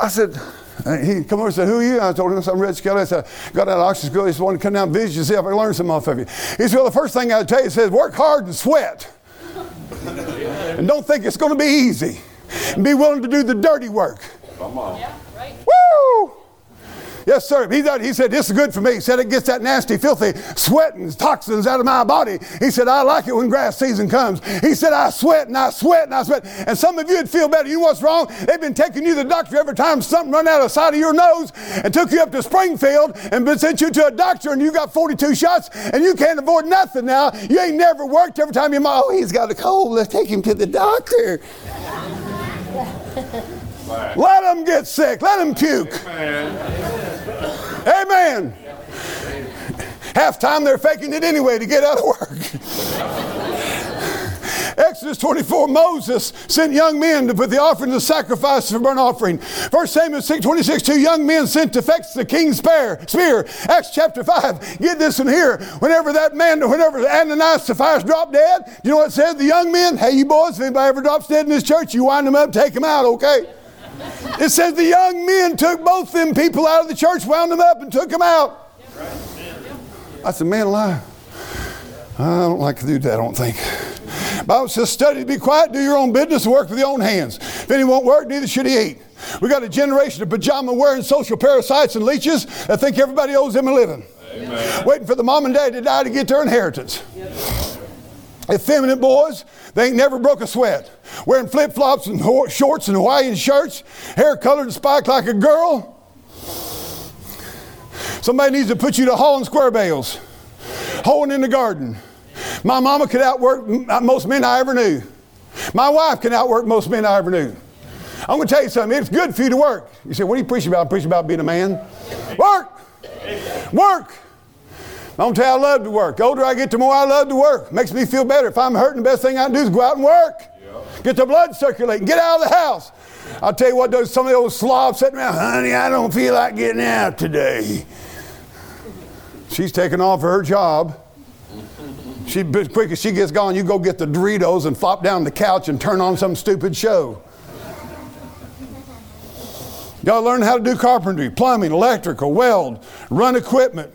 I said, uh, he come over and said, Who are you? I told him, I'm Red Skelly. I said, Got out of auction school. He just wanted to come down and visit you, see if I can learn some off of you. He said, Well, the first thing I'd tell you, he says, Work hard and sweat. *laughs* and don't think it's going to be easy. And be willing to do the dirty work. Come on. Yeah, right. Woo! Yes, sir. He, thought- he said, This is good for me. He said, It gets that nasty, filthy sweat and toxins out of my body. He said, I like it when grass season comes. He said, I sweat and I sweat and I sweat. And some of you would feel better. You know what's wrong? They've been taking you to the doctor every time something run out of the side of your nose and took you up to Springfield and been sent you to a doctor and you got 42 shots and you can't afford nothing now. You ain't never worked every time your mom, oh, he's got a cold. Let's take him to the doctor. *laughs* Let him get sick. Let him puke. Man. Amen. Half time they're faking it anyway to get out of work. Exodus 24, Moses sent young men to put the offering of sacrifice for burnt offering. 1 Samuel 6, 26, two young men sent to fetch the king's spear. spear. Acts chapter 5, get this one here. Whenever that man, whenever Ananias Sapphira dropped dead, you know what it said? The young men, hey, you boys, if anybody ever drops dead in this church, you wind them up, take them out, okay? It says the young men took both them people out of the church, wound them up, and took them out. I said, man alive. I don't like to do that, I don't think. Bible says, study, be quiet, do your own business, work with your own hands. If any won't work, neither should he eat. We got a generation of pajama wearing social parasites and leeches that think everybody owes them a living. Waiting for the mom and dad to die to get their inheritance. Effeminate boys, they ain't never broke a sweat. Wearing flip flops and ho- shorts and Hawaiian shirts, hair colored and spiked like a girl. Somebody needs to put you to hauling square bales, hoeing in the garden. My mama could outwork m- uh, most men I ever knew. My wife can outwork most men I ever knew. I'm going to tell you something. It's good for you to work. You say, what are you preaching about? I'm preaching about being a man. Work. Work. I'm gonna tell you, I love to work. The older I get, the more I love to work. Makes me feel better. If I'm hurting, the best thing I can do is go out and work. Get the blood circulating. Get out of the house. I'll tell you what, those some of those slobs sitting around, honey, I don't feel like getting out today. She's taking off for her job. She, as quick as she gets gone, you go get the Doritos and flop down the couch and turn on some stupid show. Y'all learn how to do carpentry, plumbing, electrical, weld, run equipment.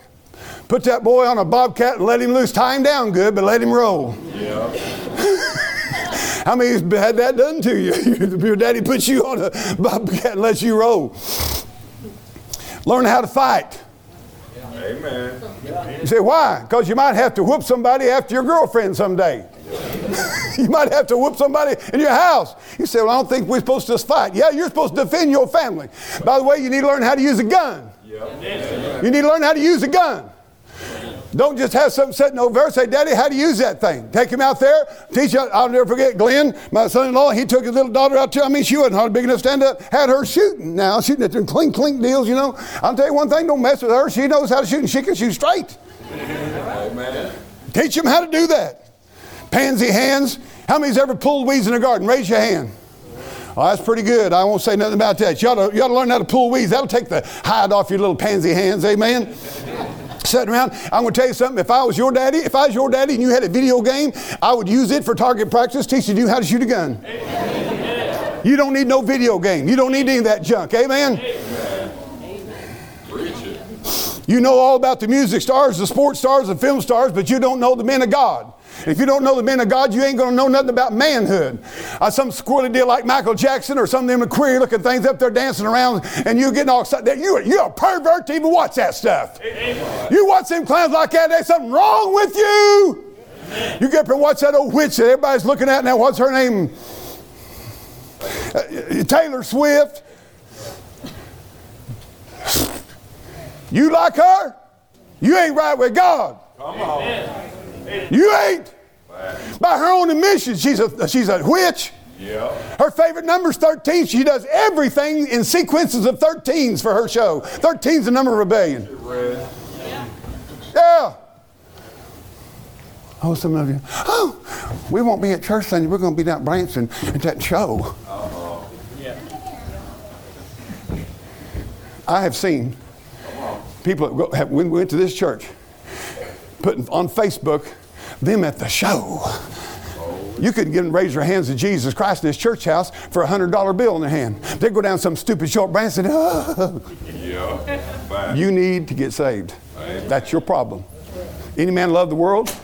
Put that boy on a bobcat and let him loose. Tie him down good, but let him roll. Yeah. *laughs* How many had that done to you? *laughs* Your daddy puts you on a bobcat and lets you roll. Learn how to fight. Amen. You say, why? Because you might have to whoop somebody after your girlfriend someday. *laughs* you might have to whoop somebody in your house. You say, well, I don't think we're supposed to just fight. Yeah, you're supposed to defend your family. By the way, you need to learn how to use a gun. You need to learn how to use a gun. Don't just have something sitting over there. Say, Daddy, how to use that thing? Take him out there. Teach him. I'll never forget Glenn, my son-in-law. He took his little daughter out there. I mean, she wasn't hardly big enough to stand up. Had her shooting now, shooting at them clink clink deals. You know. I'll tell you one thing: don't mess with her. She knows how to shoot, and she can shoot straight. Amen. Teach him how to do that. Pansy hands. How many's ever pulled weeds in the garden? Raise your hand. Well, that's pretty good. I won't say nothing about that. You ought, to, you ought to learn how to pull weeds. That'll take the hide off your little pansy hands. Amen. Sitting around, I'm going to tell you something. If I was your daddy, if I was your daddy and you had a video game, I would use it for target practice, teaching you how to shoot a gun. You don't need no video game. You don't need any of that junk. Amen. It. You know all about the music stars, the sports stars, the film stars, but you don't know the men of God. If you don't know the men of God, you ain't going to know nothing about manhood. Uh, some squirrely deal like Michael Jackson or some of them queer looking things up there dancing around, and you getting all excited. You, you're a pervert to even watch that stuff. You watch them clowns like that, there's something wrong with you. You get up and watch that old witch that everybody's looking at now. What's her name? Uh, Taylor Swift. You like her? You ain't right with God. Come on. You ain't. By her own admission, she's a, she's a witch. Yeah. Her favorite number is 13. She does everything in sequences of 13s for her show. 13's the number of rebellion. Red. Yeah. Oh, some of you. Oh, we won't be at church Sunday. We're going to be down at Branson at that show. Yeah. I have seen people that go, have, when we went to this church putting on Facebook them at the show. You couldn't get them to raise their hands to Jesus Christ in this church house for a hundred dollar bill in their hand. They'd go down some stupid short branch and say, oh. Yeah. You need to get saved. That's your problem. Any man love the world?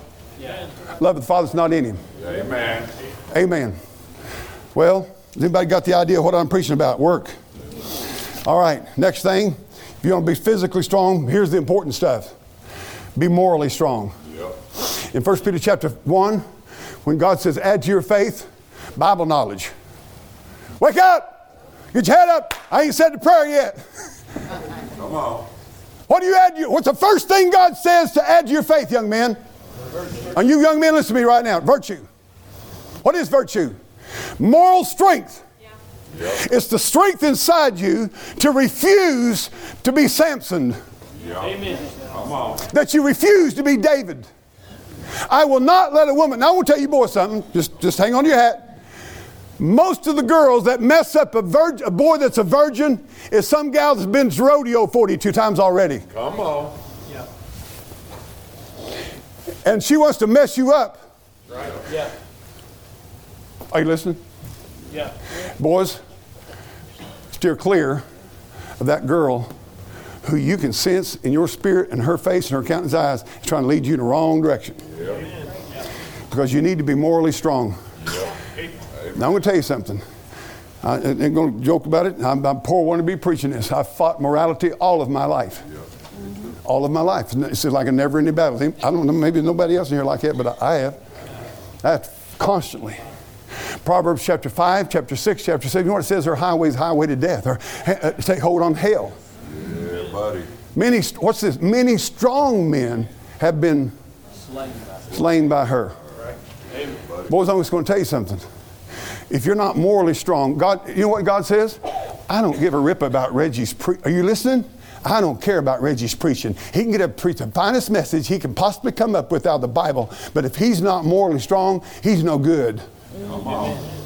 Love of the Father's not in him. Amen. Amen. Well, has anybody got the idea of what I'm preaching about? Work. All right, next thing. If you want to be physically strong, here's the important stuff. Be morally strong. Yep. In 1 Peter chapter 1, when God says, add to your faith, Bible knowledge. Wake up! Get your head up! I ain't said the prayer yet. *laughs* Come on. What do you add? to- What's the first thing God says to add to your faith, young men? And you young men, listen to me right now. Virtue. What is virtue? Moral strength. It's the strength inside you to refuse to be Samson, Yep. Amen. Come on. that you refuse to be David. I will not let a woman. Now I will tell you boys something. Just, just hang on to your hat. Most of the girls that mess up a, virg- a boy that's a virgin is some gal that's been to rodeo 42 times already. Come on. Yeah. and she wants to mess you up. Yeah. Are you listening? Yeah. Boys, steer clear of that girl who you can sense in your spirit and her face and her countenance eyes is trying to lead you in the wrong direction. Because you need to be morally strong. Now, I'm going to tell you something. I ain't going to joke about it. I'm, I'm poor one to be preaching this. I've fought morality all of my life. All of my life. It's like a never ending battle. I don't know, maybe nobody else in here like that, but I I have. I have constantly. Proverbs chapter 5, chapter 6, chapter 7. You know what it says? There are highways, highway to death. Or uh, take hold on hell. Buddy. Many, what's this? Many strong men have been Slain by slain by her. Boys, I'm just going to tell you something. If you're not morally strong, God, you know what God says? I don't give a rip about Reggie's pre- Are you listening? I don't care about Reggie's preaching. He can get up and preach the finest message he can possibly come up with out of the Bible, but if he's not morally strong, he's no good.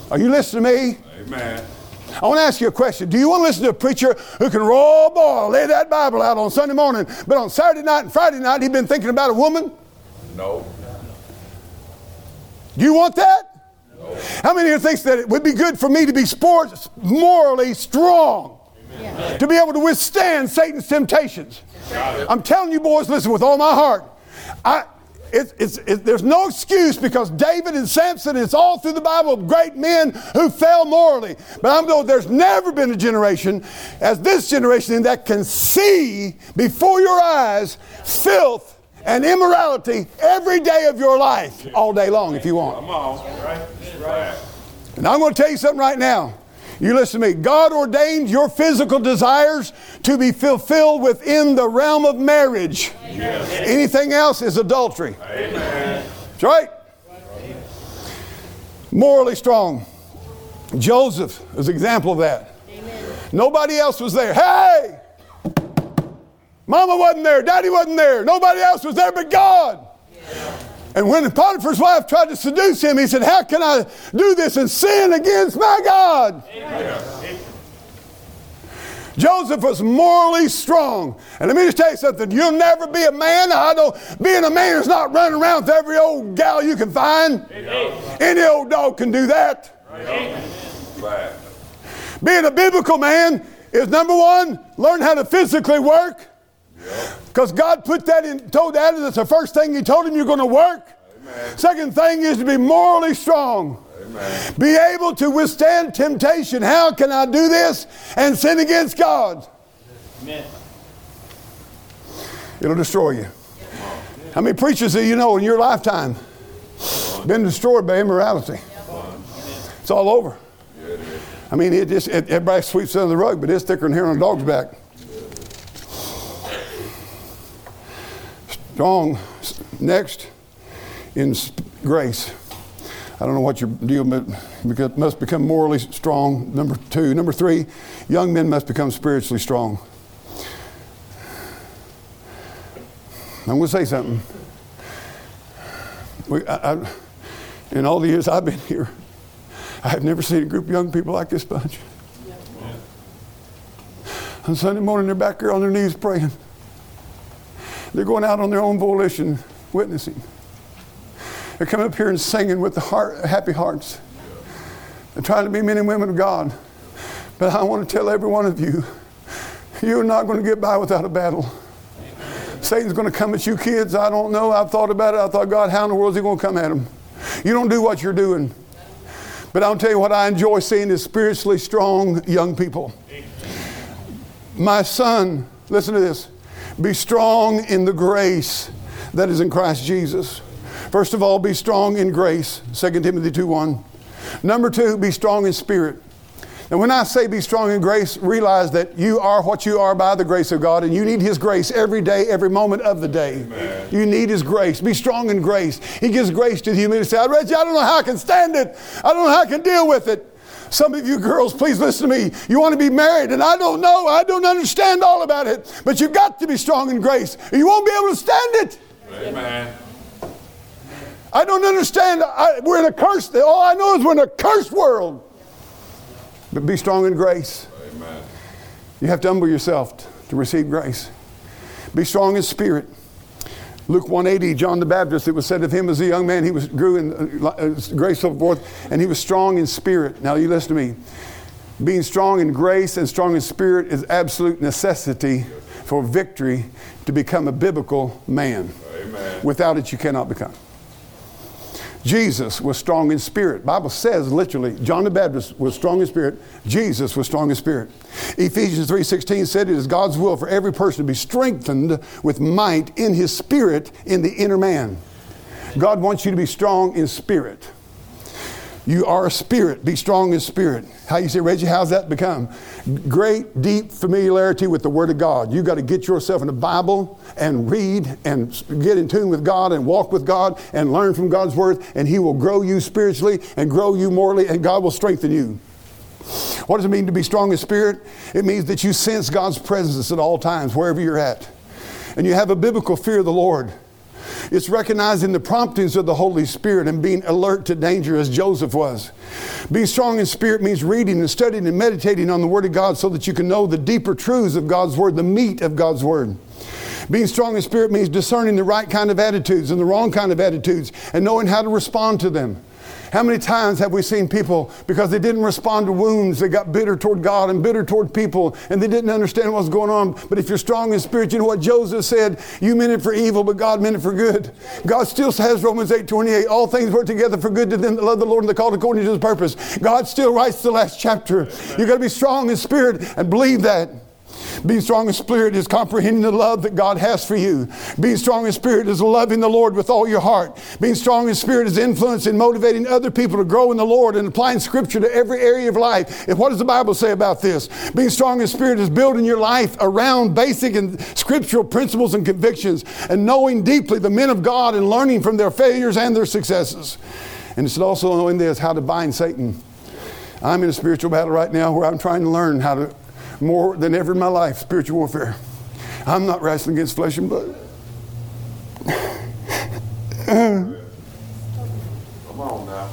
Are you listening to me? Amen. I want to ask you a question. Do you want to listen to a preacher who can roll ball, lay that Bible out on Sunday morning, but on Saturday night and Friday night he's been thinking about a woman? No. Do you want that? No. How many of you thinks that it would be good for me to be sports morally strong? To be able to withstand Satan's temptations. I'm telling you, boys, listen with all my heart. I, it, it's, it, there's no excuse because David and Samson, it's all through the Bible of great men who fell morally. But I'm told there's never been a generation as this generation that can see before your eyes filth and immorality every day of your life, all day long if you want. Come on. Right. Right. And I'm going to tell you something right now. You listen to me. God ordained your physical desires to be fulfilled within the realm of marriage. Anything else is adultery. Amen. That's right. Morally strong. Joseph is an example of that. Nobody else was there. Hey! Mama wasn't there. Daddy wasn't there. Nobody else was there but God. And when Potiphar's wife tried to seduce him, he said, How can I do this and sin against my God? Joseph was morally strong. And let me just tell you something. You'll never be a man. I know being a man is not running around with every old gal you can find. Any old dog can do that. Being a biblical man is number one, learn how to physically work. Because God put that in, told Adam that's the first thing He told him you're going to work. Second thing is to be morally strong. Amen. Be able to withstand temptation. How can I do this and sin against God? Amen. It'll destroy you. How many preachers do you know in your lifetime been destroyed by immorality? It's all over. I mean, it just it, everybody sweeps under the rug, but it's thicker than hair on a dog's back. Strong. Next, in grace. I don't know what your deal, but must become morally strong. Number two. Number three, young men must become spiritually strong. I'm going to say something. We, I, I, in all the years I've been here, I have never seen a group of young people like this bunch. On Sunday morning, they're back here on their knees praying. They're going out on their own volition, witnessing. They're coming up here and singing with the heart, happy hearts. They're trying to be men and women of God. But I want to tell every one of you, you're not going to get by without a battle. Satan's going to come at you kids. I don't know. I've thought about it. I thought, God, how in the world is he going to come at them? You don't do what you're doing. But I'll tell you what I enjoy seeing is spiritually strong young people. My son, listen to this. Be strong in the grace that is in Christ Jesus. First of all, be strong in grace. 2 Timothy 2 1. Number two, be strong in spirit. And when I say be strong in grace, realize that you are what you are by the grace of God, and you need His grace every day, every moment of the day. Amen. You need His grace. Be strong in grace. He gives grace to the humility. Say, Reggie, I don't know how I can stand it. I don't know how I can deal with it. Some of you girls, please listen to me. You want to be married, and I don't know, I don't understand all about it, but you've got to be strong in grace. or You won't be able to stand it. Amen. I don't understand. I, we're in a cursed. All I know is we're in a cursed world. But be strong in grace. Amen. You have to humble yourself to receive grace. Be strong in spirit. Luke 180, John the Baptist, it was said of him as a young man, he was grew in uh, uh, grace so forth, and he was strong in spirit. Now you listen to me. Being strong in grace and strong in spirit is absolute necessity for victory to become a biblical man. Amen. Without it, you cannot become. Jesus was strong in spirit. Bible says literally, John the Baptist was strong in spirit. Jesus was strong in spirit. Ephesians 3:16 said it is God's will for every person to be strengthened with might in his spirit in the inner man. God wants you to be strong in spirit. You are a spirit. Be strong in spirit. How you say, Reggie, how's that become? Great, deep familiarity with the Word of God. you got to get yourself in the Bible and read and get in tune with God and walk with God and learn from God's Word, and He will grow you spiritually and grow you morally, and God will strengthen you. What does it mean to be strong in spirit? It means that you sense God's presence at all times, wherever you're at. And you have a biblical fear of the Lord. It's recognizing the promptings of the Holy Spirit and being alert to danger as Joseph was. Being strong in spirit means reading and studying and meditating on the Word of God so that you can know the deeper truths of God's Word, the meat of God's Word. Being strong in spirit means discerning the right kind of attitudes and the wrong kind of attitudes and knowing how to respond to them. How many times have we seen people, because they didn't respond to wounds, they got bitter toward God and bitter toward people, and they didn't understand what was going on? But if you're strong in spirit, you know what Joseph said? You meant it for evil, but God meant it for good. God still has Romans 8 28. All things work together for good to them that love the Lord and the called according to his purpose. God still writes the last chapter. You've got to be strong in spirit and believe that. Being strong in spirit is comprehending the love that God has for you. Being strong in spirit is loving the Lord with all your heart. Being strong in spirit is influencing, motivating other people to grow in the Lord and applying scripture to every area of life. And what does the Bible say about this? Being strong in spirit is building your life around basic and scriptural principles and convictions and knowing deeply the men of God and learning from their failures and their successes. And it's also knowing this how to bind Satan. I'm in a spiritual battle right now where I'm trying to learn how to more than ever in my life, spiritual warfare. I'm not wrestling against flesh and blood. Come on now.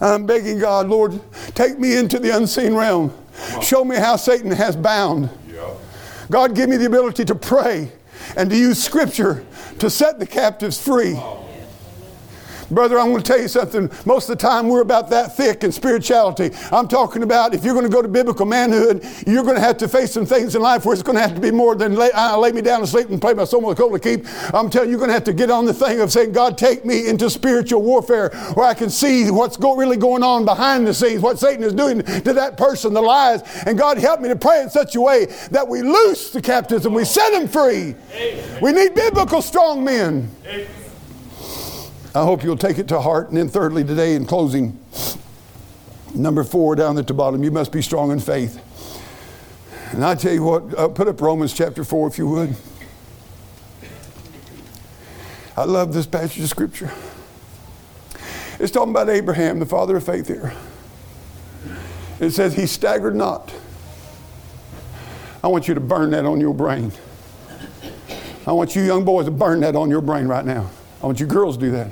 I'm begging God, Lord, take me into the unseen realm. Show me how Satan has bound. Yeah. God, give me the ability to pray and to use scripture to set the captives free. Brother, I'm going to tell you something. Most of the time, we're about that thick in spirituality. I'm talking about if you're going to go to biblical manhood, you're going to have to face some things in life where it's going to have to be more than lay, I lay me down to sleep and play my soul with cold to keep. I'm telling you, you're going to have to get on the thing of saying, God, take me into spiritual warfare where I can see what's go, really going on behind the scenes, what Satan is doing to that person, the lies. And God, help me to pray in such a way that we loose the captives and we set them free. We need biblical strong men. I hope you'll take it to heart. And then, thirdly, today in closing, number four down at the bottom, you must be strong in faith. And I tell you what, uh, put up Romans chapter 4 if you would. I love this passage of scripture. It's talking about Abraham, the father of faith here. It says, He staggered not. I want you to burn that on your brain. I want you young boys to burn that on your brain right now. I want you girls to do that.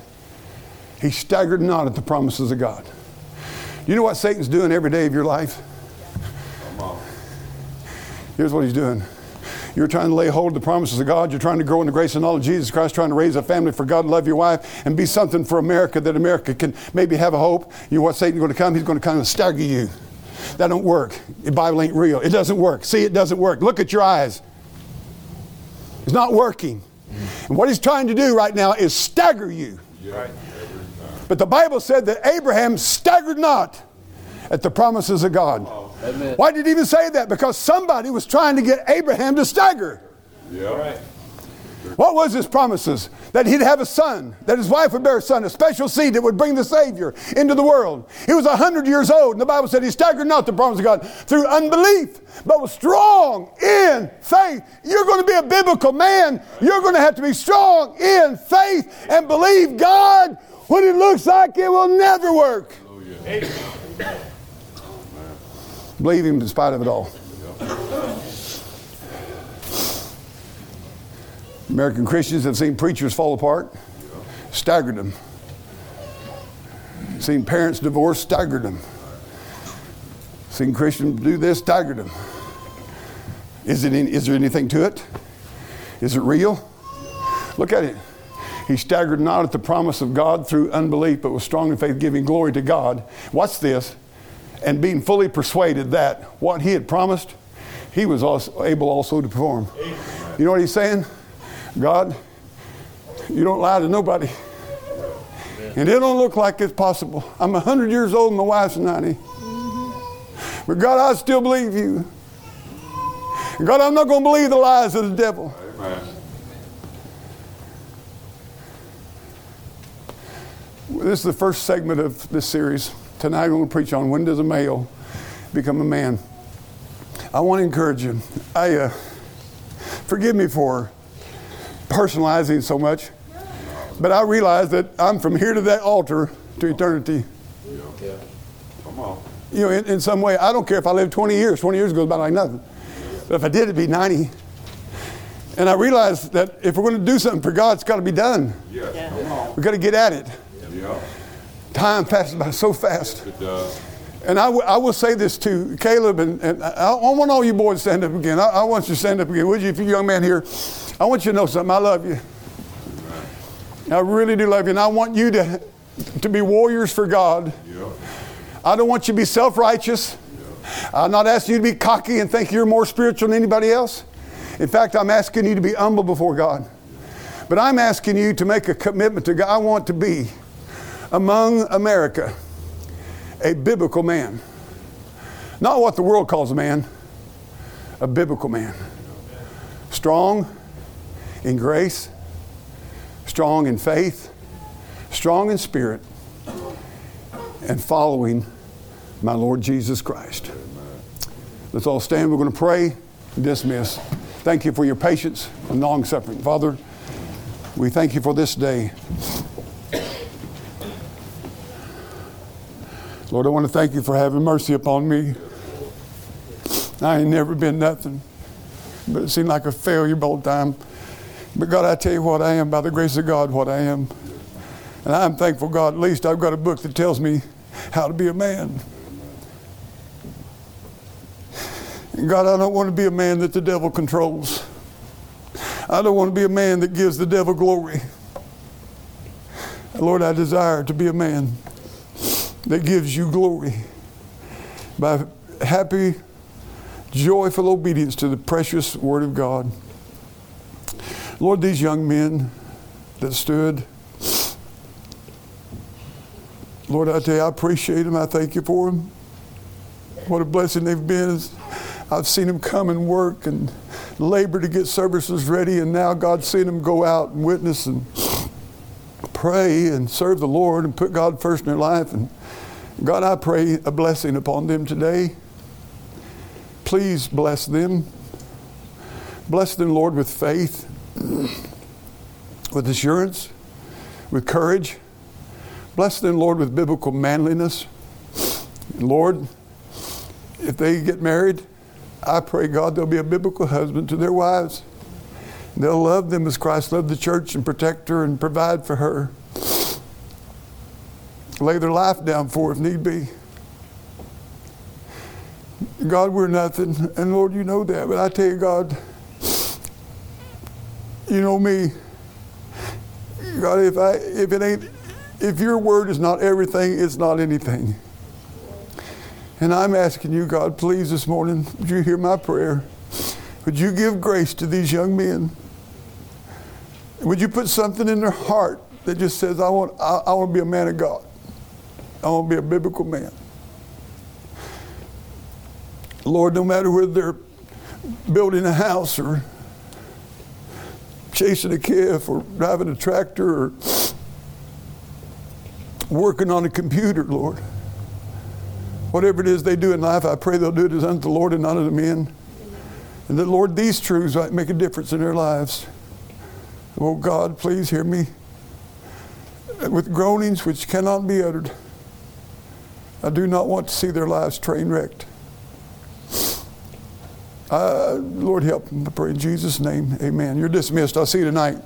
He staggered not at the promises of God. You know what Satan's doing every day of your life? Come. Here's what he's doing. You're trying to lay hold of the promises of God. You're trying to grow in the grace and knowledge of Jesus Christ, trying to raise a family for God, love your wife, and be something for America that America can maybe have a hope. You know what Satan's going to come? He's going to kind of stagger you. That don't work. The Bible ain't real. It doesn't work. See, it doesn't work. Look at your eyes. It's not working. And what he's trying to do right now is stagger you. Right. But the Bible said that Abraham staggered not at the promises of God. Amen. Why did he even say that? Because somebody was trying to get Abraham to stagger. Yeah. Right. What was his promises? That he'd have a son, that his wife would bear a son, a special seed that would bring the Savior into the world. He was 100 years old, and the Bible said he staggered not the promise of God through unbelief, but was strong in faith. You're going to be a biblical man. You're going to have to be strong in faith and believe God when it looks like it will never work. Believe him in spite of it all. American Christians have seen preachers fall apart, staggered them. Seen parents divorce, staggered them. Seen Christians do this, staggered them. Is, it any, is there anything to it? Is it real? Look at it. He staggered not at the promise of God through unbelief, but was strong in faith, giving glory to God. Watch this. And being fully persuaded that what he had promised, he was also able also to perform. You know what he's saying? God, you don't lie to nobody. And it don't look like it's possible. I'm 100 years old and my wife's 90. But God, I still believe you. God, I'm not going to believe the lies of the devil. Amen. This is the first segment of this series. Tonight I'm going to preach on when does a male become a man. I want to encourage you. I uh, forgive me for personalizing so much, but I realize that I'm from here to that altar to eternity. Come on. You know, in, in some way, I don't care if I live 20 years. 20 years goes by like nothing. But if I did, it'd be 90. And I realize that if we're going to do something for God, it's got to be done. Yes. Come on. We've got to get at it. Yeah. Time passes by so fast. It does. And I, w- I will say this to Caleb, and, and I, I want all you boys to stand up again. I, I want you to stand up again. Would you, if you're a young man here, I want you to know something. I love you. I really do love you. And I want you to, to be warriors for God. Yeah. I don't want you to be self righteous. I'm not asking you to be cocky and think you're more spiritual than anybody else. In fact, I'm asking you to be humble before God. But I'm asking you to make a commitment to God. I want to be among America a biblical man. Not what the world calls a man, a biblical man. Strong in grace, strong in faith, strong in spirit, and following my Lord Jesus Christ. Let's all stand. We're going to pray and dismiss. Thank you for your patience and long suffering. Father, we thank you for this day. Lord, I want to thank you for having mercy upon me. I ain't never been nothing, but it seemed like a failure both time. But God, I tell you what I am by the grace of God, what I am. And I'm thankful, God, at least I've got a book that tells me how to be a man. And God, I don't want to be a man that the devil controls. I don't want to be a man that gives the devil glory. Lord, I desire to be a man that gives you glory by happy, joyful obedience to the precious Word of God. Lord, these young men that stood, Lord, I tell you, I appreciate them. I thank you for them. What a blessing they've been. I've seen them come and work and labor to get services ready, and now God's seen them go out and witness and pray and serve the Lord and put God first in their life. And God, I pray a blessing upon them today. Please bless them. Bless them, Lord, with faith, with assurance, with courage. Bless them, Lord, with biblical manliness. Lord, if they get married, I pray, God, they'll be a biblical husband to their wives. They'll love them as Christ loved the church and protect her and provide for her. Lay their life down for if need be. God, we're nothing. And Lord, you know that. But I tell you, God, you know me. God, if I if it ain't if your word is not everything, it's not anything. And I'm asking you, God, please this morning, would you hear my prayer? Would you give grace to these young men? Would you put something in their heart that just says, I want, I, I want to be a man of God. I want to be a biblical man. Lord, no matter whether they're building a house or chasing a calf or driving a tractor or working on a computer, Lord. Whatever it is they do in life, I pray they'll do it as unto the Lord and not unto men. And that, Lord, these truths might make a difference in their lives. Oh God, please hear me. With groanings which cannot be uttered, I do not want to see their lives train wrecked. Uh, Lord, help them. I pray in Jesus' name. Amen. You're dismissed. I'll see you tonight.